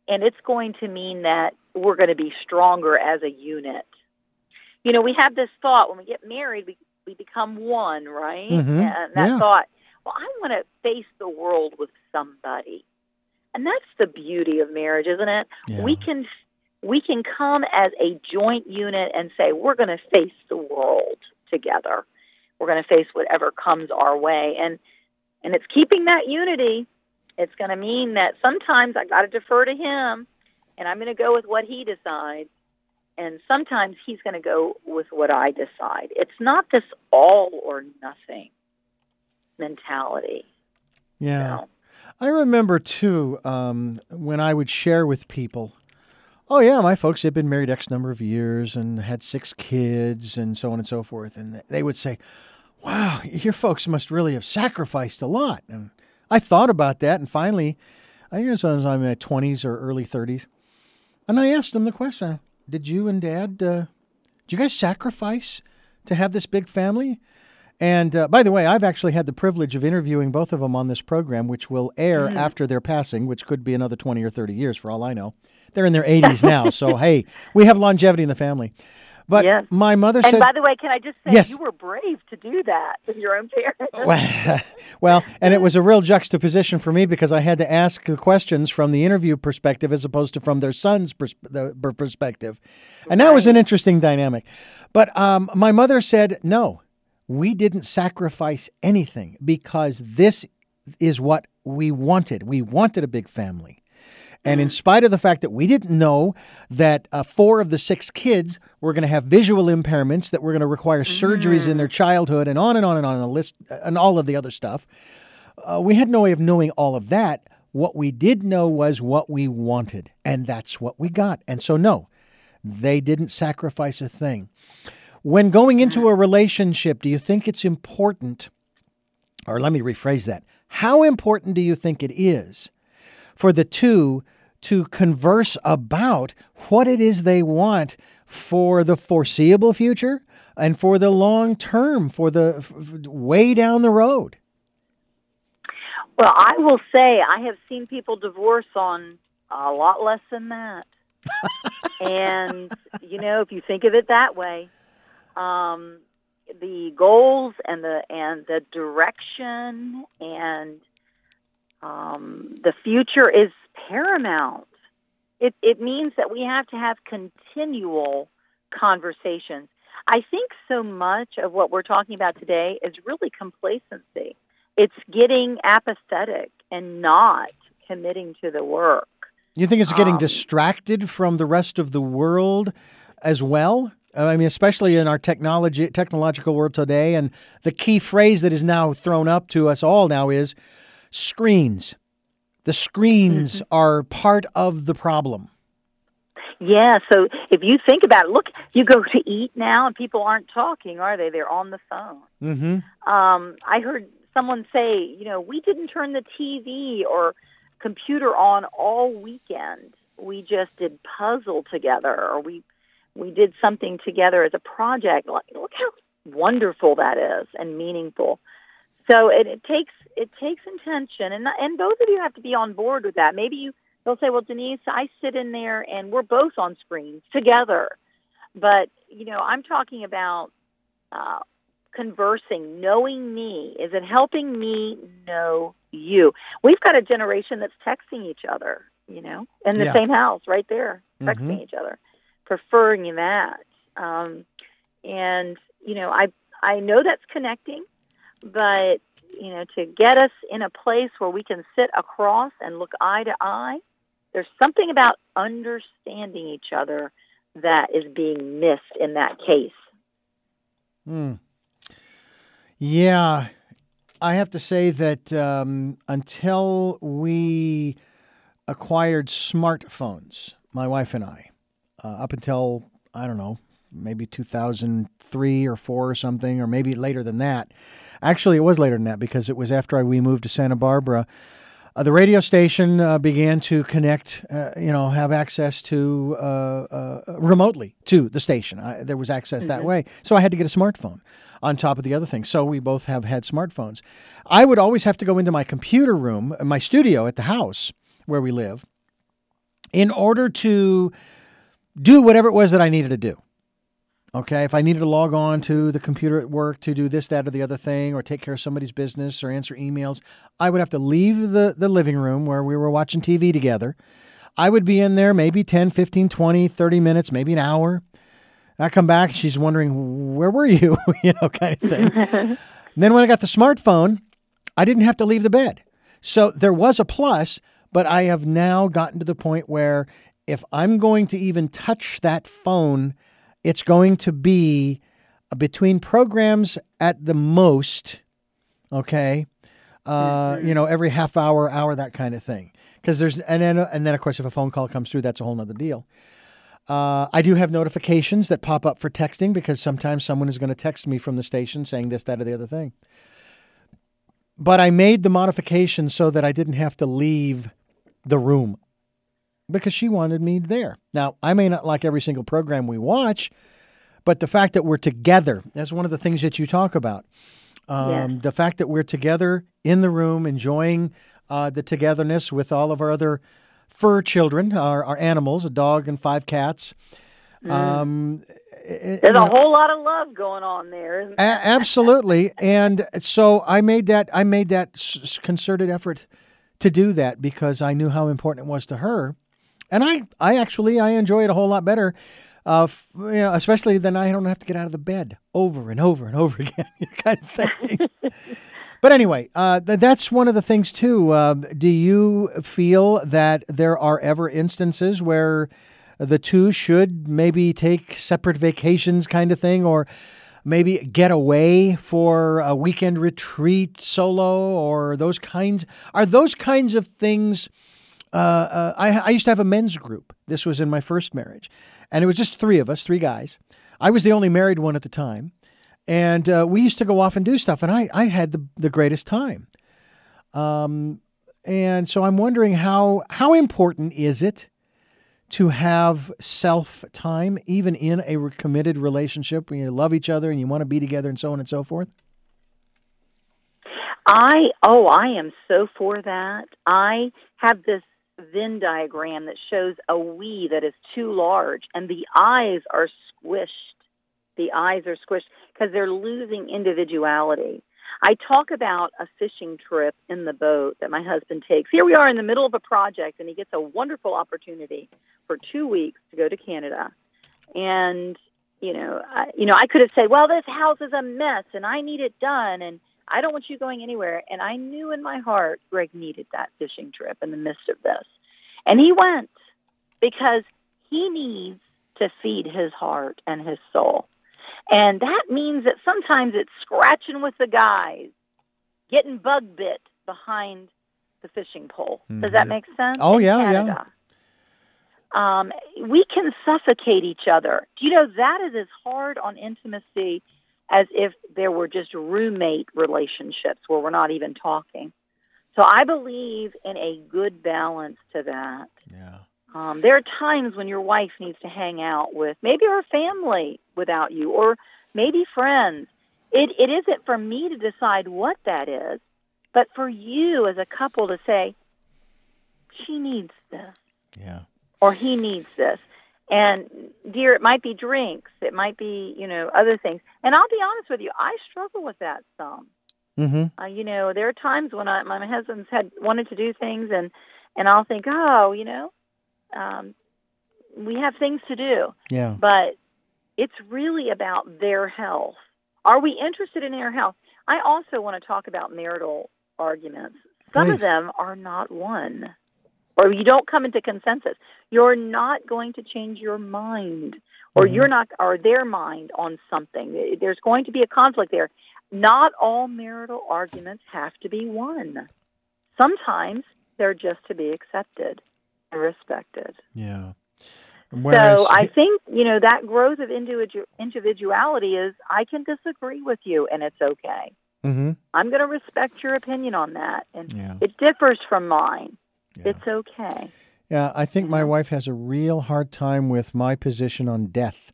and it's going to mean that we're going to be stronger as a unit. You know, we have this thought when we get married, we we become one, right? Mm-hmm. And that Yeah. thought, well, I want to face the world with somebody. And that's the beauty of marriage, isn't it? Yeah. We can we can come as a joint unit and say we're going to face the world together. We're going to face whatever comes our way and and it's keeping that unity. It's going to mean that sometimes I got to defer to him and I'm going to go with what he decides and sometimes he's going to go with what I decide. It's not this all or nothing mentality. Yeah. No. I remember too um, when I would share with people, oh, yeah, my folks had been married X number of years and had six kids and so on and so forth. And they would say, wow, your folks must really have sacrificed a lot. And I thought about that. And finally, I guess I was in my 20s or early 30s. And I asked them the question Did you and dad, uh, did you guys sacrifice to have this big family? And uh, by the way, I've actually had the privilege of interviewing both of them on this program, which will air after their passing, which could be another 20 or 30 years for all I know. They're in their 80s now. so, *laughs* hey, we have longevity in the family. But Yes. my mother And said. by the way, can I just say Yes. you were brave to do that with your own parents? *laughs* well, well, and it was a real juxtaposition for me because I had to ask the questions from the interview perspective as opposed to from their son's pers- the perspective, and that was an interesting dynamic. But um, my mother said, "No, we didn't sacrifice anything because this is what we wanted. We wanted a big family." And in spite of the fact that we didn't know that uh, four of the six kids were going to have visual impairments that were going to require surgeries in their childhood and on and on and on, and, a list, and all of the other stuff, uh, we had no way of knowing all of that. What we did know was what we wanted, and that's what we got. And so, no, they didn't sacrifice a thing. When going into a relationship, do you think it's important, or let me rephrase that, how important do you think it is for the two to converse about what it is they want for the foreseeable future and for the long term, for the f- way down the road? Well, I will say I have seen people divorce on a lot less than that. *laughs* and you know, if you think of it that way, um, the goals and the and the direction and um, the future is paramount. It it means that we have to have continual conversations. I think so much of what we're talking about today is really complacency. It's getting apathetic and not committing to the work. You think it's getting Um, distracted from the rest of the world as well? I mean, especially in our technology technological world today, and the key phrase that is now thrown up to us all now is screens. The screens Mm-hmm. are part of the problem. Yeah, so if you think about it, look, you go to eat now and people aren't talking, are they? They're on the phone. Mm-hmm. Um, I heard someone say, you know, we didn't turn the TV or computer on all weekend. We just did puzzle together, or we we did something together as a project. Look look how wonderful that is and meaningful. So it, it takes it takes intention, and and both of you have to be on board with that. Maybe you they'll say, well, Denise, I sit in there and we're both on screens together, but you know, I'm talking about. Uh, conversing, knowing me? Is it helping me know you? We've got a generation that's texting each other, you know, in the Yeah. same house right there, texting Mhm. each other, preferring that. Um, and, you know, I, I know that's connecting, but, you know, to get us in a place where we can sit across and look eye to eye, there's something about understanding each other that is being missed in that case. Hmm. Yeah, I have to say that um, until we acquired smartphones, my wife and I, uh, up until I don't know, maybe 2003 or four or something, or maybe later than that. Actually, it was later than that because it was after I, we moved to Santa Barbara. Uh, the radio station uh, began to connect, uh, you know, have access to uh, uh, remotely to the station. I, there was access that way. So I had to get a smartphone on top of the other things. So we both have had smartphones. I would always have to go into my computer room, my studio at the house where we live, in order to do whatever it was that I needed to do. Okay, if I needed to log on to the computer at work to do this, that, or the other thing, or take care of somebody's business or answer emails, I would have to leave the, the living room where we were watching TV together. I would be in there maybe 10, 15, 20, 30 minutes, maybe an hour. I come back, she's wondering, where were you? *laughs* you know, kind of thing. *laughs* then when I got the smartphone, I didn't have to leave the bed. So there was a plus, but I have now gotten to the point where if I'm going to even touch that phone, it's going to be between programs at the most, okay? Uh, You know, every half hour, hour, that kind of thing. Because there's, and then, and then of course, if a phone call comes through, that's a whole nother deal. Uh, I do have notifications that pop up for texting because sometimes someone is going to text me from the station saying this, that, or the other thing. But I made the modification so that I didn't have to leave the room because she wanted me there. Now, I may not like every single program we watch, but the fact that we're together, that's one of the things that you talk about. Um, The fact that we're together in the room, enjoying uh, the togetherness with all of our other fur children, our, our animals, a dog and five cats. Um, There's you know- a whole lot of love going on there. Isn't a- *laughs* absolutely, and so I made that I made that s- concerted effort to do that because I knew how important it was to her, and I I actually I enjoy it a whole lot better, uh, f- you know, especially than I don't have to get out of the bed over and over and over *laughs* again, *laughs* kind of thing. *laughs* but anyway, uh, th- that's one of the things too. Uh, do you feel that there are ever instances where the two should maybe take separate vacations, kind of thing, or maybe get away for a weekend retreat solo, or those kinds? Are those kinds of things? Uh, uh, I, I used to have a men's group. This was in my first marriage, and it was just three of us, three guys. I was the only married one at the time, and uh, we used to go off and do stuff, and I, I had the, the greatest time. Um, and so I'm wondering how how important is it to have self time, even in a committed relationship where you love each other and you want to be together and so on and so forth? I oh, I am so for that. I have this Venn diagram that shows a we that is too large, and the eyes are squished. The eyes are squished because they're losing individuality. I talk about a fishing trip in the boat that my husband takes. Here we are in the middle of a project, and he gets a wonderful opportunity for two weeks to go to Canada. And you know, I, you know, I could have said, "Well, this house is a mess, and I need it done," and I don't want you going anywhere. And I knew in my heart Greg needed that fishing trip in the midst of this. And he went because he needs to feed his heart and his soul. And that means that sometimes it's scratching with the guys, getting bug bit behind the fishing pole. Mm-hmm. Does that mm-hmm. make sense? Oh, yeah, Canada. yeah. Um, we can suffocate each other. Do you know that is as hard on intimacy as if there were just roommate relationships where we're not even talking. So I believe in a good balance to that. Yeah. Um, there are times when your wife needs to hang out with maybe her family without you, or maybe friends. It it isn't for me to decide what that is, but for you as a couple to say, she needs this. Yeah. Or he needs this. And dear, it might be drinks, it might be you know other things. And I'll be honest with you, I struggle with that some. Mm-hmm. Uh, you know, there are times when I, my husband's had wanted to do things, and and I'll think, oh, you know, um, we have things to do. Yeah. But it's really about their health. Are we interested in their health? I also want to talk about marital arguments. Some Please. of them are not won or you don't come into consensus, you're not going to change your mind or mm-hmm. you're not or their mind on something. There's going to be a conflict there. Not all marital arguments have to be won. Sometimes they're just to be accepted and respected. Yeah. Whereas, so I think you know that growth of individu- individuality is I can disagree with you and it's okay. Mm-hmm. I'm going to respect your opinion on that, and yeah. it differs from mine. Yeah. It's okay. Yeah, I think my wife has a real hard time with my position on death.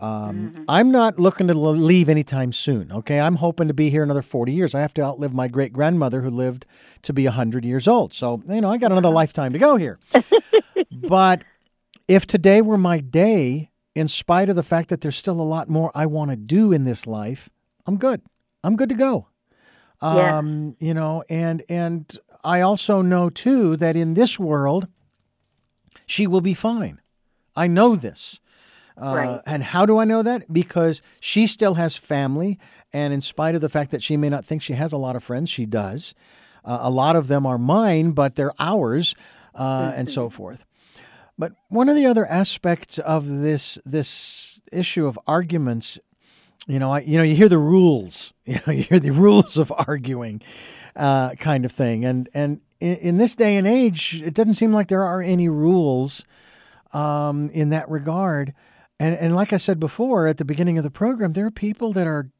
Um, mm-hmm. I'm not looking to leave anytime soon. Okay, I'm hoping to be here another 40 years. I have to outlive my great grandmother who lived to be 100 years old. So you know, I got another lifetime to go here. *laughs* but if today were my day, in spite of the fact that there's still a lot more I want to do in this life, I'm good. I'm good to go. Um, yeah. you know, and and I also know too that in this world, she will be fine. I know this. Uh, right. And how do I know that? Because she still has family, and in spite of the fact that she may not think she has a lot of friends, she does. Uh, a lot of them are mine, but they're ours, uh, mm-hmm. and so forth. But one of the other aspects of this this issue of arguments, you know, I, you know, you hear the rules. *laughs* You know, you hear the rules of arguing, uh, kind of thing. And and in, in, this day and age, it doesn't seem like there are any rules um, in that regard. And and like I said before at the beginning of the program, there are people that are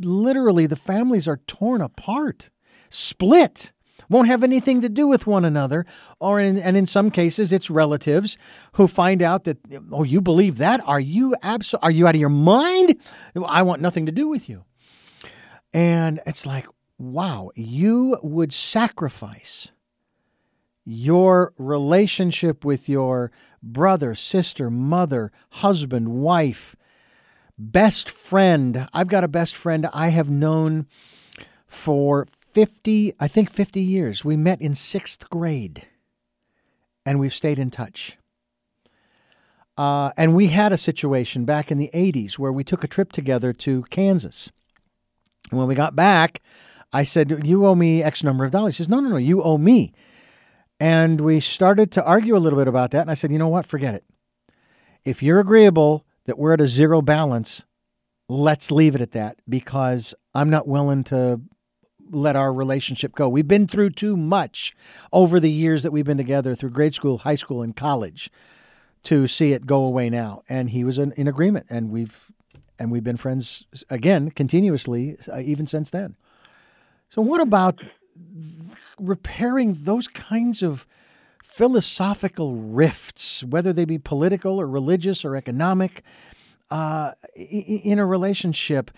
literally the families are torn apart, split. Won't have anything to do with one another, or in, and in some cases, it's relatives who find out that oh, you believe that? Are you abs- Are you out of your mind? I want nothing to do with you. And it's like, wow, you would sacrifice your relationship with your brother, sister, mother, husband, wife, best friend. I've got a best friend I have known for 50, I think 50 years. We met in sixth grade and we've stayed in touch. Uh, and we had a situation back in the 80s where we took a trip together to Kansas. And when we got back, I said, You owe me X number of dollars. He says, No, no, no, you owe me. And we started to argue a little bit about that. And I said, You know what? Forget it. If you're agreeable that we're at a zero balance, let's leave it at that because I'm not willing to let our relationship go. We've been through too much over the years that we've been together through grade school, high school, and college to see it go away now. And he was in, in agreement, and we've and we've been friends again continuously uh, even since then. So, what about repairing those kinds of philosophical rifts, whether they be political or religious or economic, uh, in a relationship.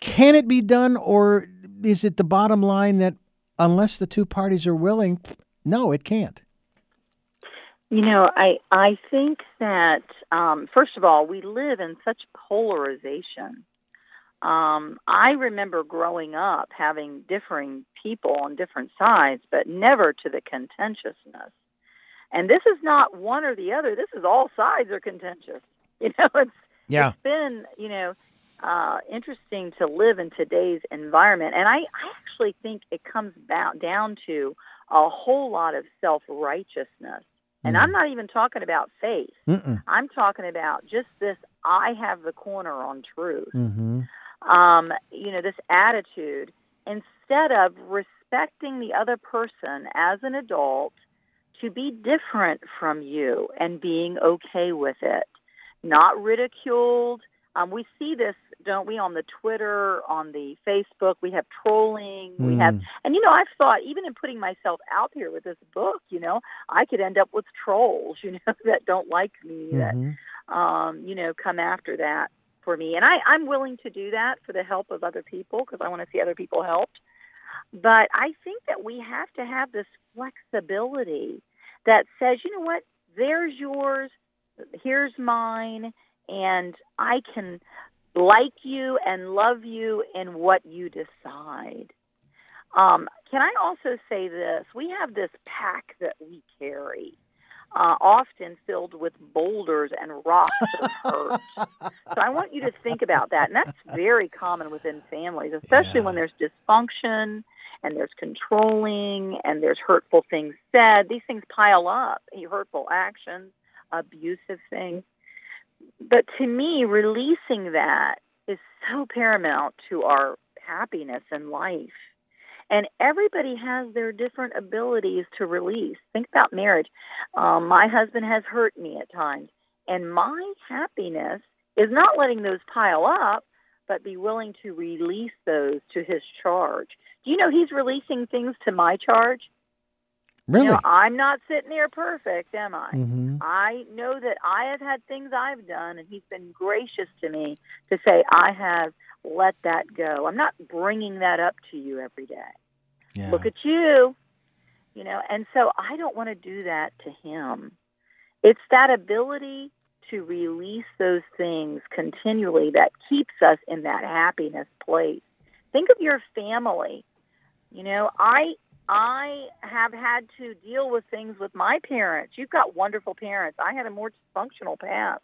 Can it be done, or is it the bottom line that unless the two parties are willing, no, it can't? You know, I I think that um, first of all, we live in such polarization. Um, I remember growing up having differing people on different sides, but never to the contentiousness. And this is not one or the other. This is all sides are contentious. *laughs* You know, it's yeah. it's been you know uh, interesting to live in today's environment, and I I actually think it comes about down to a whole lot of self righteousness. And Mm. I'm not even talking about faith. Mm-mm. I'm talking about just this I have the corner on truth. Mm-hmm. Um, you know, this attitude instead of respecting the other person as an adult to be different from you and being okay with it, not ridiculed. Um, we see this, don't we, on the Twitter, on the Facebook. We have trolling. We have, Mm. and you know, I've thought even in putting myself out here with this book, you know, I could end up with trolls, *laughs* you know, that don't like me, that Mhm. um, you know, come after that for me. And I, I'm willing to do that for the help of other people because I want to see other people helped. But I think that we have to have this flexibility that says, you know what, there's yours, here's mine, and I can like you and love you in what you decide. Um, can I also say this? We have this pack that we carry uh, often filled with boulders and rocks of hurt. *laughs* so I want you to think about that. And that's very common within families, especially Yeah. when there's dysfunction and there's controlling and there's hurtful things said. These things pile up, hurtful actions, abusive things. But to me, releasing that is so paramount to our happiness in life. And everybody has their different abilities to release. Think about marriage. Um, my husband has hurt me at times, and my happiness is not letting those pile up, but be willing to release those to his charge. Do you know he's releasing things to my charge? Really? You know, I'm not sitting there perfect, am I? mm-hmm. I know that I have had things I've done, and he's been gracious to me to say, I have let that go. I'm not bringing that up to you every day. Yeah. Look at you. You know, and so I don't want to do that to him. It's that ability to release those things continually that keeps us in that happiness place. Think of your family. You know, I I have had to deal with things with my parents. You've got wonderful parents. I had a more dysfunctional past.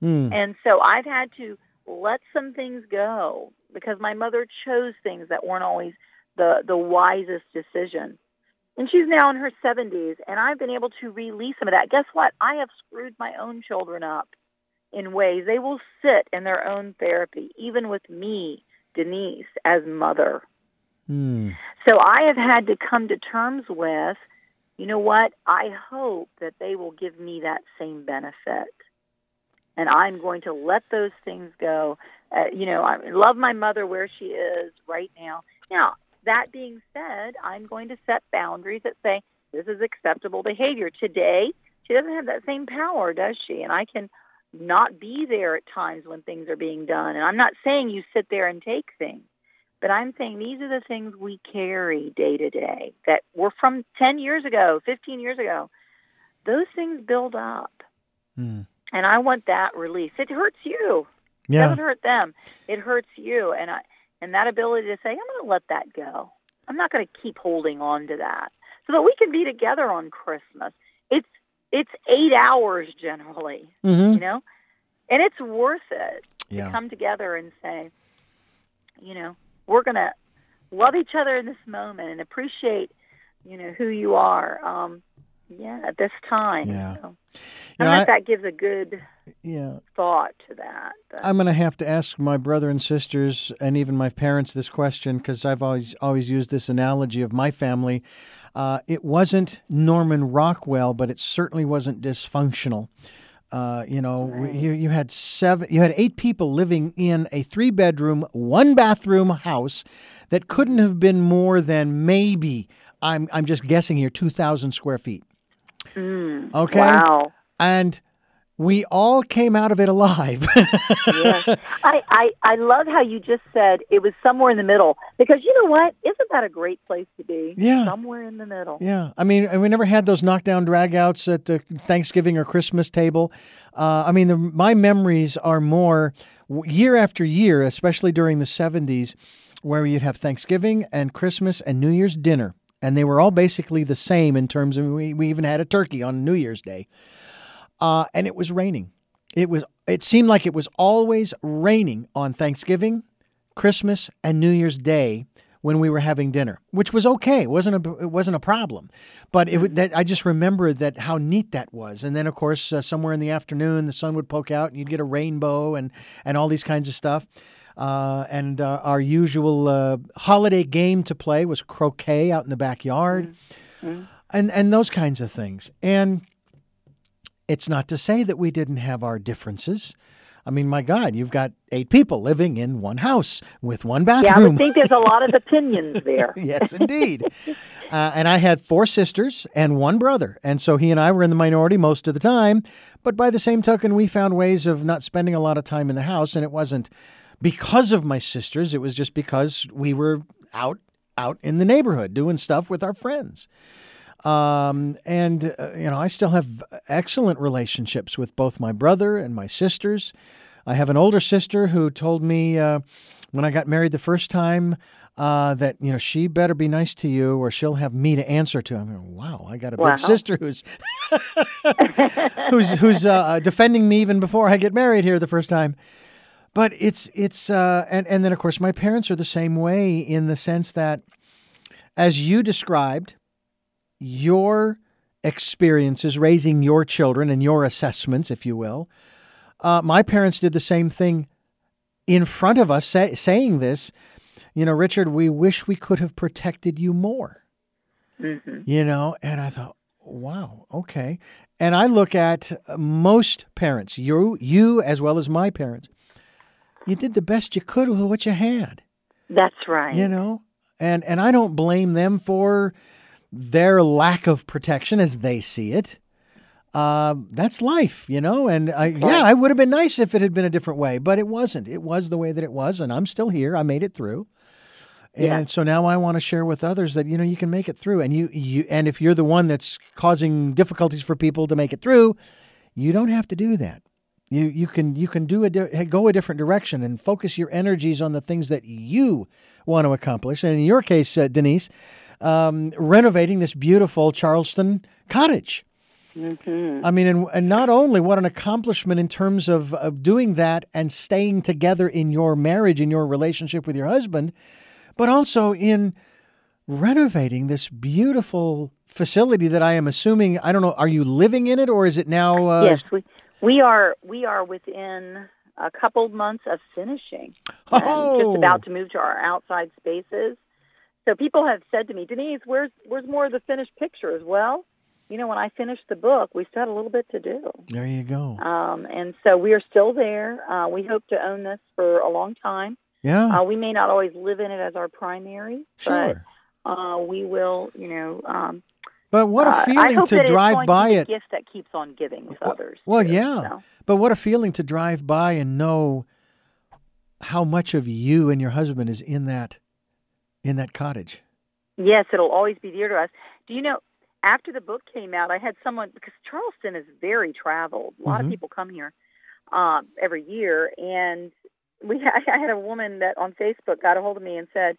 Mm. And so I've had to let some things go because my mother chose things that weren't always the the wisest decision. And she's now in her 70s and I've been able to release some of that. Guess what? I have screwed my own children up in ways they will sit in their own therapy even with me, Denise as mother. Mm. So I have had to come to terms with, you know what? I hope that they will give me that same benefit. And I'm going to let those things go. Uh, you know, I love my mother where she is right now. Now, that being said, I'm going to set boundaries that say this is acceptable behavior. Today, she doesn't have that same power, does she? And I can not be there at times when things are being done. And I'm not saying you sit there and take things. But I'm saying these are the things we carry day to day that were from 10 years ago, 15 years ago. Those things build up. Mm. And I want that release. It hurts you. It Yeah. doesn't hurt them. It hurts you. And I and that ability to say, I'm going to let that go. I'm not going to keep holding on to that. So that we can be together on Christmas. It's it's 8 hours generally, Mm-hmm. you know? And it's worth it Yeah. come together and say, you know, we're going to love each other in this moment and appreciate, you know, who you are. Um, yeah, at this time. Yeah. So, You know, I- that gives a good Yeah. thought to that. But, I'm going to have to ask my brother and sisters and even my parents this question because I've always always used this analogy of my family. Uh, it wasn't Norman Rockwell, but it certainly wasn't dysfunctional. Uh, you know, Right. you you had seven, you had eight people living in a three bedroom, one bathroom house that couldn't have been more than maybe I'm I'm just guessing here two thousand square feet. Mm, Okay. Wow. And we all came out of it alive. *laughs* Yes. I, I I love how you just said it was somewhere in the middle because you know what? Isn't that a great place to be? Yeah. Somewhere in the middle. Yeah, I mean, we never had those knockdown dragouts at the Thanksgiving or Christmas table. Uh, I mean, the, my memories are more year after year, especially during the '70s, where you'd have Thanksgiving and Christmas and New Year's dinner, and they were all basically the same in terms of we, we even had a turkey on New Year's Day, uh, and it was raining. It was. It seemed like it was always raining on Thanksgiving, Christmas, and New Year's Day when we were having dinner, which was okay. It wasn't a it wasn't a problem, but it would- that I just remember that how neat that was. And then of course uh, somewhere in the afternoon the sun would poke out and you'd get a rainbow and and all these kinds of stuff. Uh, and uh, our usual uh, holiday game to play was croquet out in the backyard, and and those kinds of things. And it's not to say that we didn't have our differences. I mean, my God, you've got eight people living in one house with one bathroom. Yeah, I think there's a lot of *laughs* opinions there. *laughs* yes, indeed. uh, and I had four sisters and one brother. And so he and I were in the minority most of the time. But by the same token, we found ways of not spending a lot of time in the house. And it wasn't because of my sisters, it was just because we were out out in the neighborhood doing stuff with our friends. Um, and, uh, you know, I still have excellent relationships with both my brother and my sisters. I have an older sister who told me uh, when I got married the first time uh, that, you know, she better be nice to you or she'll have me to answer to. I mean, wow, I got a Wow. big sister who's *laughs* who's who's uh, defending me even before I get married here the first time. But it's it's uh, and and then of course my parents are the same way in the sense that, as you described, your experiences raising your children and your assessments, if you will. Uh, my parents did the same thing in front of us, say, saying this. You know, Richard, we wish we could have protected you more. hmm You know, and I thought, wow, okay. And I look at most parents, you, you as well as my parents. You did the best you could with what you had That's right. you know? And and i don't blame them for their lack of protection as they see it. Uh, that's life you know? And I, yeah i would have been nice if it had been a different way but it wasn't. It was the way that it was and i'm still here. I made it through. And Yeah. so now i want to share with others that you know you can make it through and you you and if you're the one that's causing difficulties for people to make it through you don't have to do that you you can you can do a di- go a different direction and focus your energies on the things that you want to accomplish. And in your case, uh, Denise, um, renovating this beautiful Charleston cottage. Mm-hmm. I mean, and, and not only what an accomplishment in terms of, of doing that and staying together in your marriage, in your relationship with your husband, but also in renovating this beautiful facility that I am assuming, I don't know, are you living in it or is it now? Uh, yes, we we are we are within a couple months of finishing. Oh. just about to move to our outside spaces. So people have said to me, Denise, where's where's more of the finished pictures? Well, you know, when I finished the book, we still had a little bit to do. There you go. Um, and so we are still there. Uh, we hope to own this for a long time. Yeah, Uh, we may not always live in it as our primary, sure. but uh, we will, you know. Um, But what a uh, feeling hope to drive by to it. A gift that keeps on giving with Well- others. well, too, yeah. so. But what a feeling to drive by and know how much of you and your husband is in that in that cottage. Yes, it'll always be dear to us. Do you know? After the book came out, I had someone because Charleston is very traveled. A lot Mhm. of people come here um, every year, and we *laughs* I had a woman that on Facebook got a hold of me and said,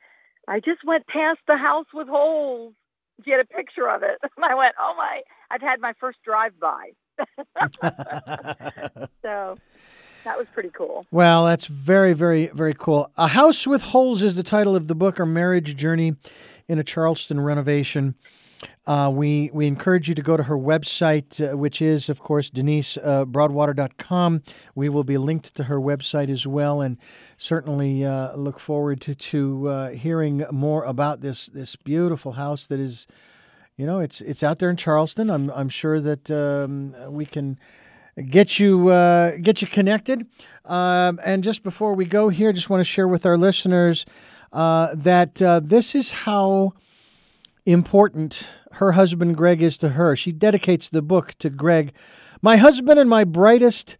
"I just went past the house with holes." She had a picture of it, *laughs* and I went, "Oh my! I've had my first drive by." *laughs* *laughs* so that was pretty cool. Well, that's very, very, very cool. A House with Holes is the title of the book, Our Marriage Journey in a Charleston Renovation. Uh, we we encourage you to go to her website, uh, which is, of course, DeniseBroadwater.com. We will be linked to her website as well, and certainly uh, look forward to to uh, hearing more about this this beautiful house that is, you know, it's it's out there in Charleston. I'm I'm sure that um, we can get you uh, get you connected. Um, and just before we go here, just want to share with our listeners uh, that uh, this is how important her husband Greg is to her. She dedicates the book to Greg. My husband and my brightest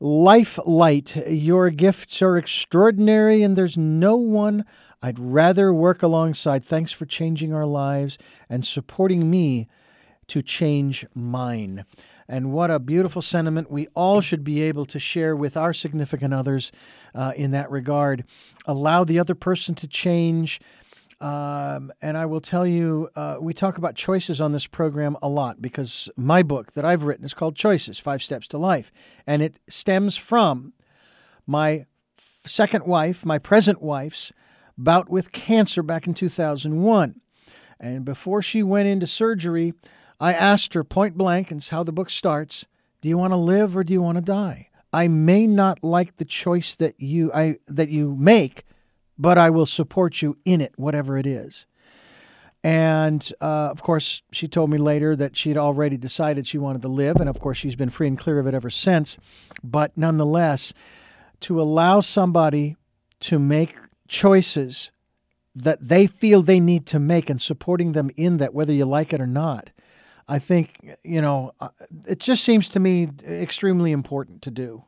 life light. Your gifts are extraordinary, and there's no one I'd rather work alongside. Thanks for changing our lives and supporting me to change mine. And what a beautiful sentiment we all should be able to share with our significant others uh, in that regard. Allow the other person to change. Um, and I will tell you, uh, we talk about choices on this program a lot because my book that I've written is called Choices Five Steps to Life. And it stems from my second wife, my present wife's bout with cancer back in 2001. And before she went into surgery, I asked her point blank, and it's how the book starts Do you want to live or do you want to die? I may not like the choice that you I that you make, but I will support you in it, whatever it is. And uh, of course, she told me later that she'd already decided she wanted to live, and of course, she's been free and clear of it ever since. But nonetheless, to allow somebody to make choices that they feel they need to make and supporting them in that, whether you like it or not. I think, you know, uh, it just seems to me extremely important to do.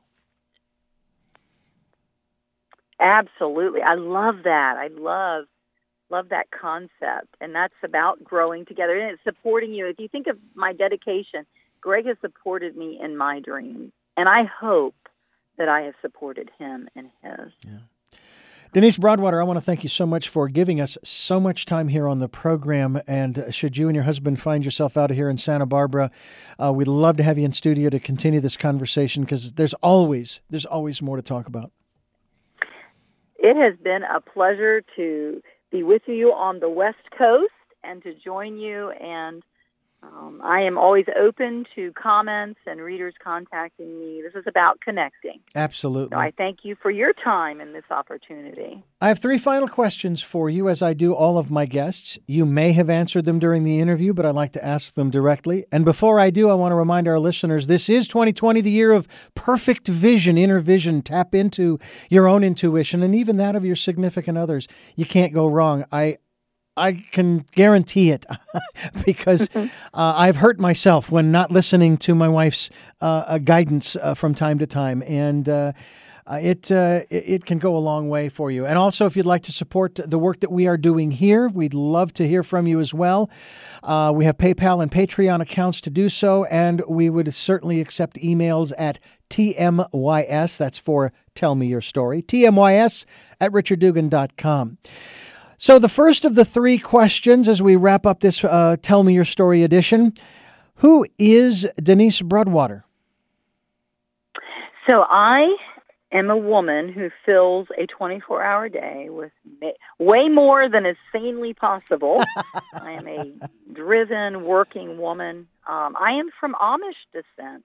Absolutely. I love that. I love love that concept and that's about growing together and it's supporting you. If you think of my dedication, Greg has supported me in my dreams and I hope that I have supported him in his. Yeah. Denise Broadwater, I want to thank you so much for giving us so much time here on the program. And should you and your husband find yourself out here in Santa Barbara, uh, we'd love to have you in studio to continue this conversation because there's always there's always more to talk about. It has been a pleasure to be with you on the West Coast and to join you and um, I am always open to comments and readers contacting me. This is about connecting. Absolutely. So I thank you for your time and this opportunity. I have three final questions for you, as I do all of my guests. You may have answered them during the interview, but I'd like to ask them directly. And before I do, I want to remind our listeners this is 2020, the year of perfect vision, inner vision. Tap into your own intuition and even that of your significant others. You can't go wrong. I, I can guarantee it *laughs* because *laughs* uh, I've hurt myself when not listening to my wife's uh, uh guidance uh, from time to time, and uh, uh, it it can go a long way for you. And also, if you'd like to support the work that we are doing here, we'd love to hear from you as well. we have PayPal and Patreon accounts to do so, and we would certainly accept emails at TMYS. That's for Tell Me Your Story. TMYS at richarddugan.com. So, the first of the three questions as we wrap up this uh, Tell Me Your Story edition Who is Denise Broadwater? So, I am a woman who fills a 24 hour day with way more than is sanely possible. *laughs* I am a driven, working woman. Um, I am from Amish descent.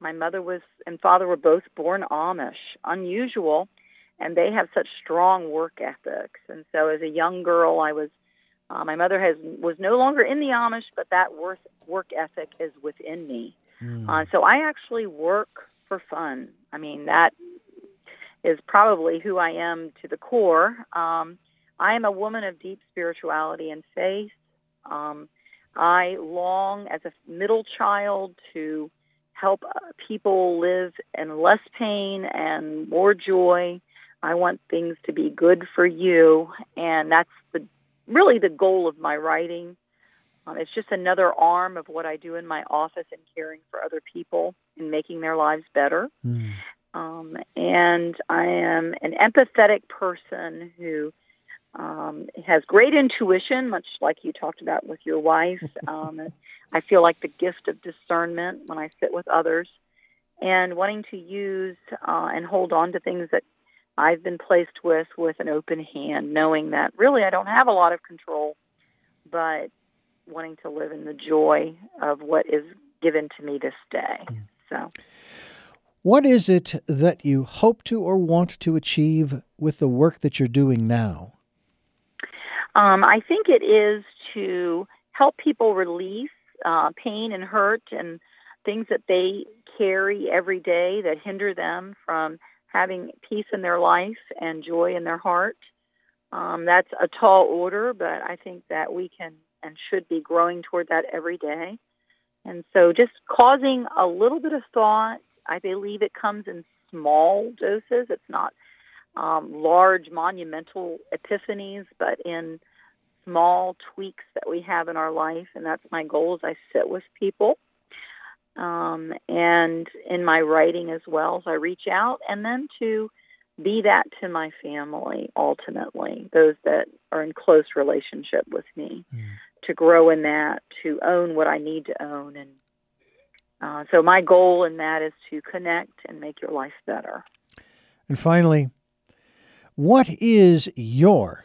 My mother was and father were both born Amish. Unusual and they have such strong work ethics. And so, as a young girl, I was uh, my mother has was no longer in the Amish, but that work work ethic is within me. Mm. Uh, so I actually work for fun. I mean that is probably who I am to the core. Um, I am a woman of deep spirituality and faith. Um, I long as a middle child to help uh, people live in less pain and more joy. I want things to be good for you, and that's the really the goal of my writing. Um, it's just another arm of what I do in my office and caring for other people and making their lives better. Mm. Um, and I am an empathetic person who um, has great intuition, much like you talked about with your wife. *laughs* Um, I feel like the gift of discernment when I sit with others and wanting to use uh, and hold on to things that I've been placed with with an open hand, knowing that really I don't have a lot of control, but wanting to live in the joy of what is given to me this day. So, what is it that you hope to or want to achieve with the work that you're doing now? Um, I think it is to help people release uh, pain and hurt and things that they carry every day that hinder them from having peace in their life and joy in their heart. Um, that's a tall order, but I think that we can and should be growing toward that every day. And so just causing a little bit of thought, I believe it comes in small doses. It's not um, large monumental epiphanies, but in small tweaks that we have in our life. And that's my goal as I sit with people. Um, and in my writing as well, as I reach out and then to be that to my family ultimately, those that are in close relationship with me, to grow in that, to own what I need to own. And uh, so my goal in that is to connect and make your life better. And finally, what is your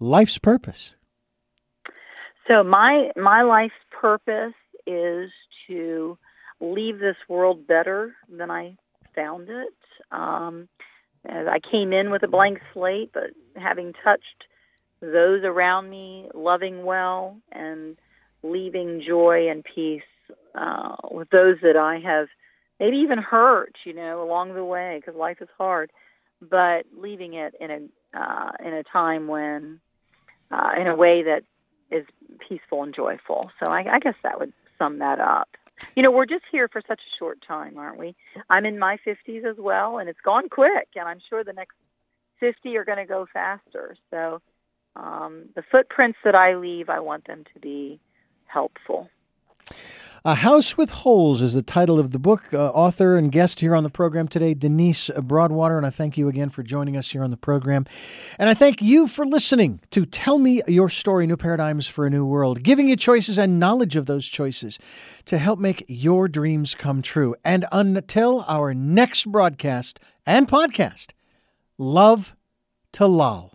life's purpose? So my my life's purpose is to leave this world better than I found it. Um, I came in with a blank slate, but having touched those around me, loving well, and leaving joy and peace uh, with those that I have maybe even hurt, you know, along the way because life is hard, but leaving it in a uh, in a time when, uh, in a way that is peaceful and joyful. So I, I guess that would sum that up. You know, we're just here for such a short time, aren't we? I'm in my 50s as well, and it's gone quick, and I'm sure the next 50 are going to go faster. So um, the footprints that I leave, I want them to be helpful. A House with Holes is the title of the book. Uh, author and guest here on the program today, Denise Broadwater. And I thank you again for joining us here on the program. And I thank you for listening to Tell Me Your Story New Paradigms for a New World, giving you choices and knowledge of those choices to help make your dreams come true. And until our next broadcast and podcast, love to lol.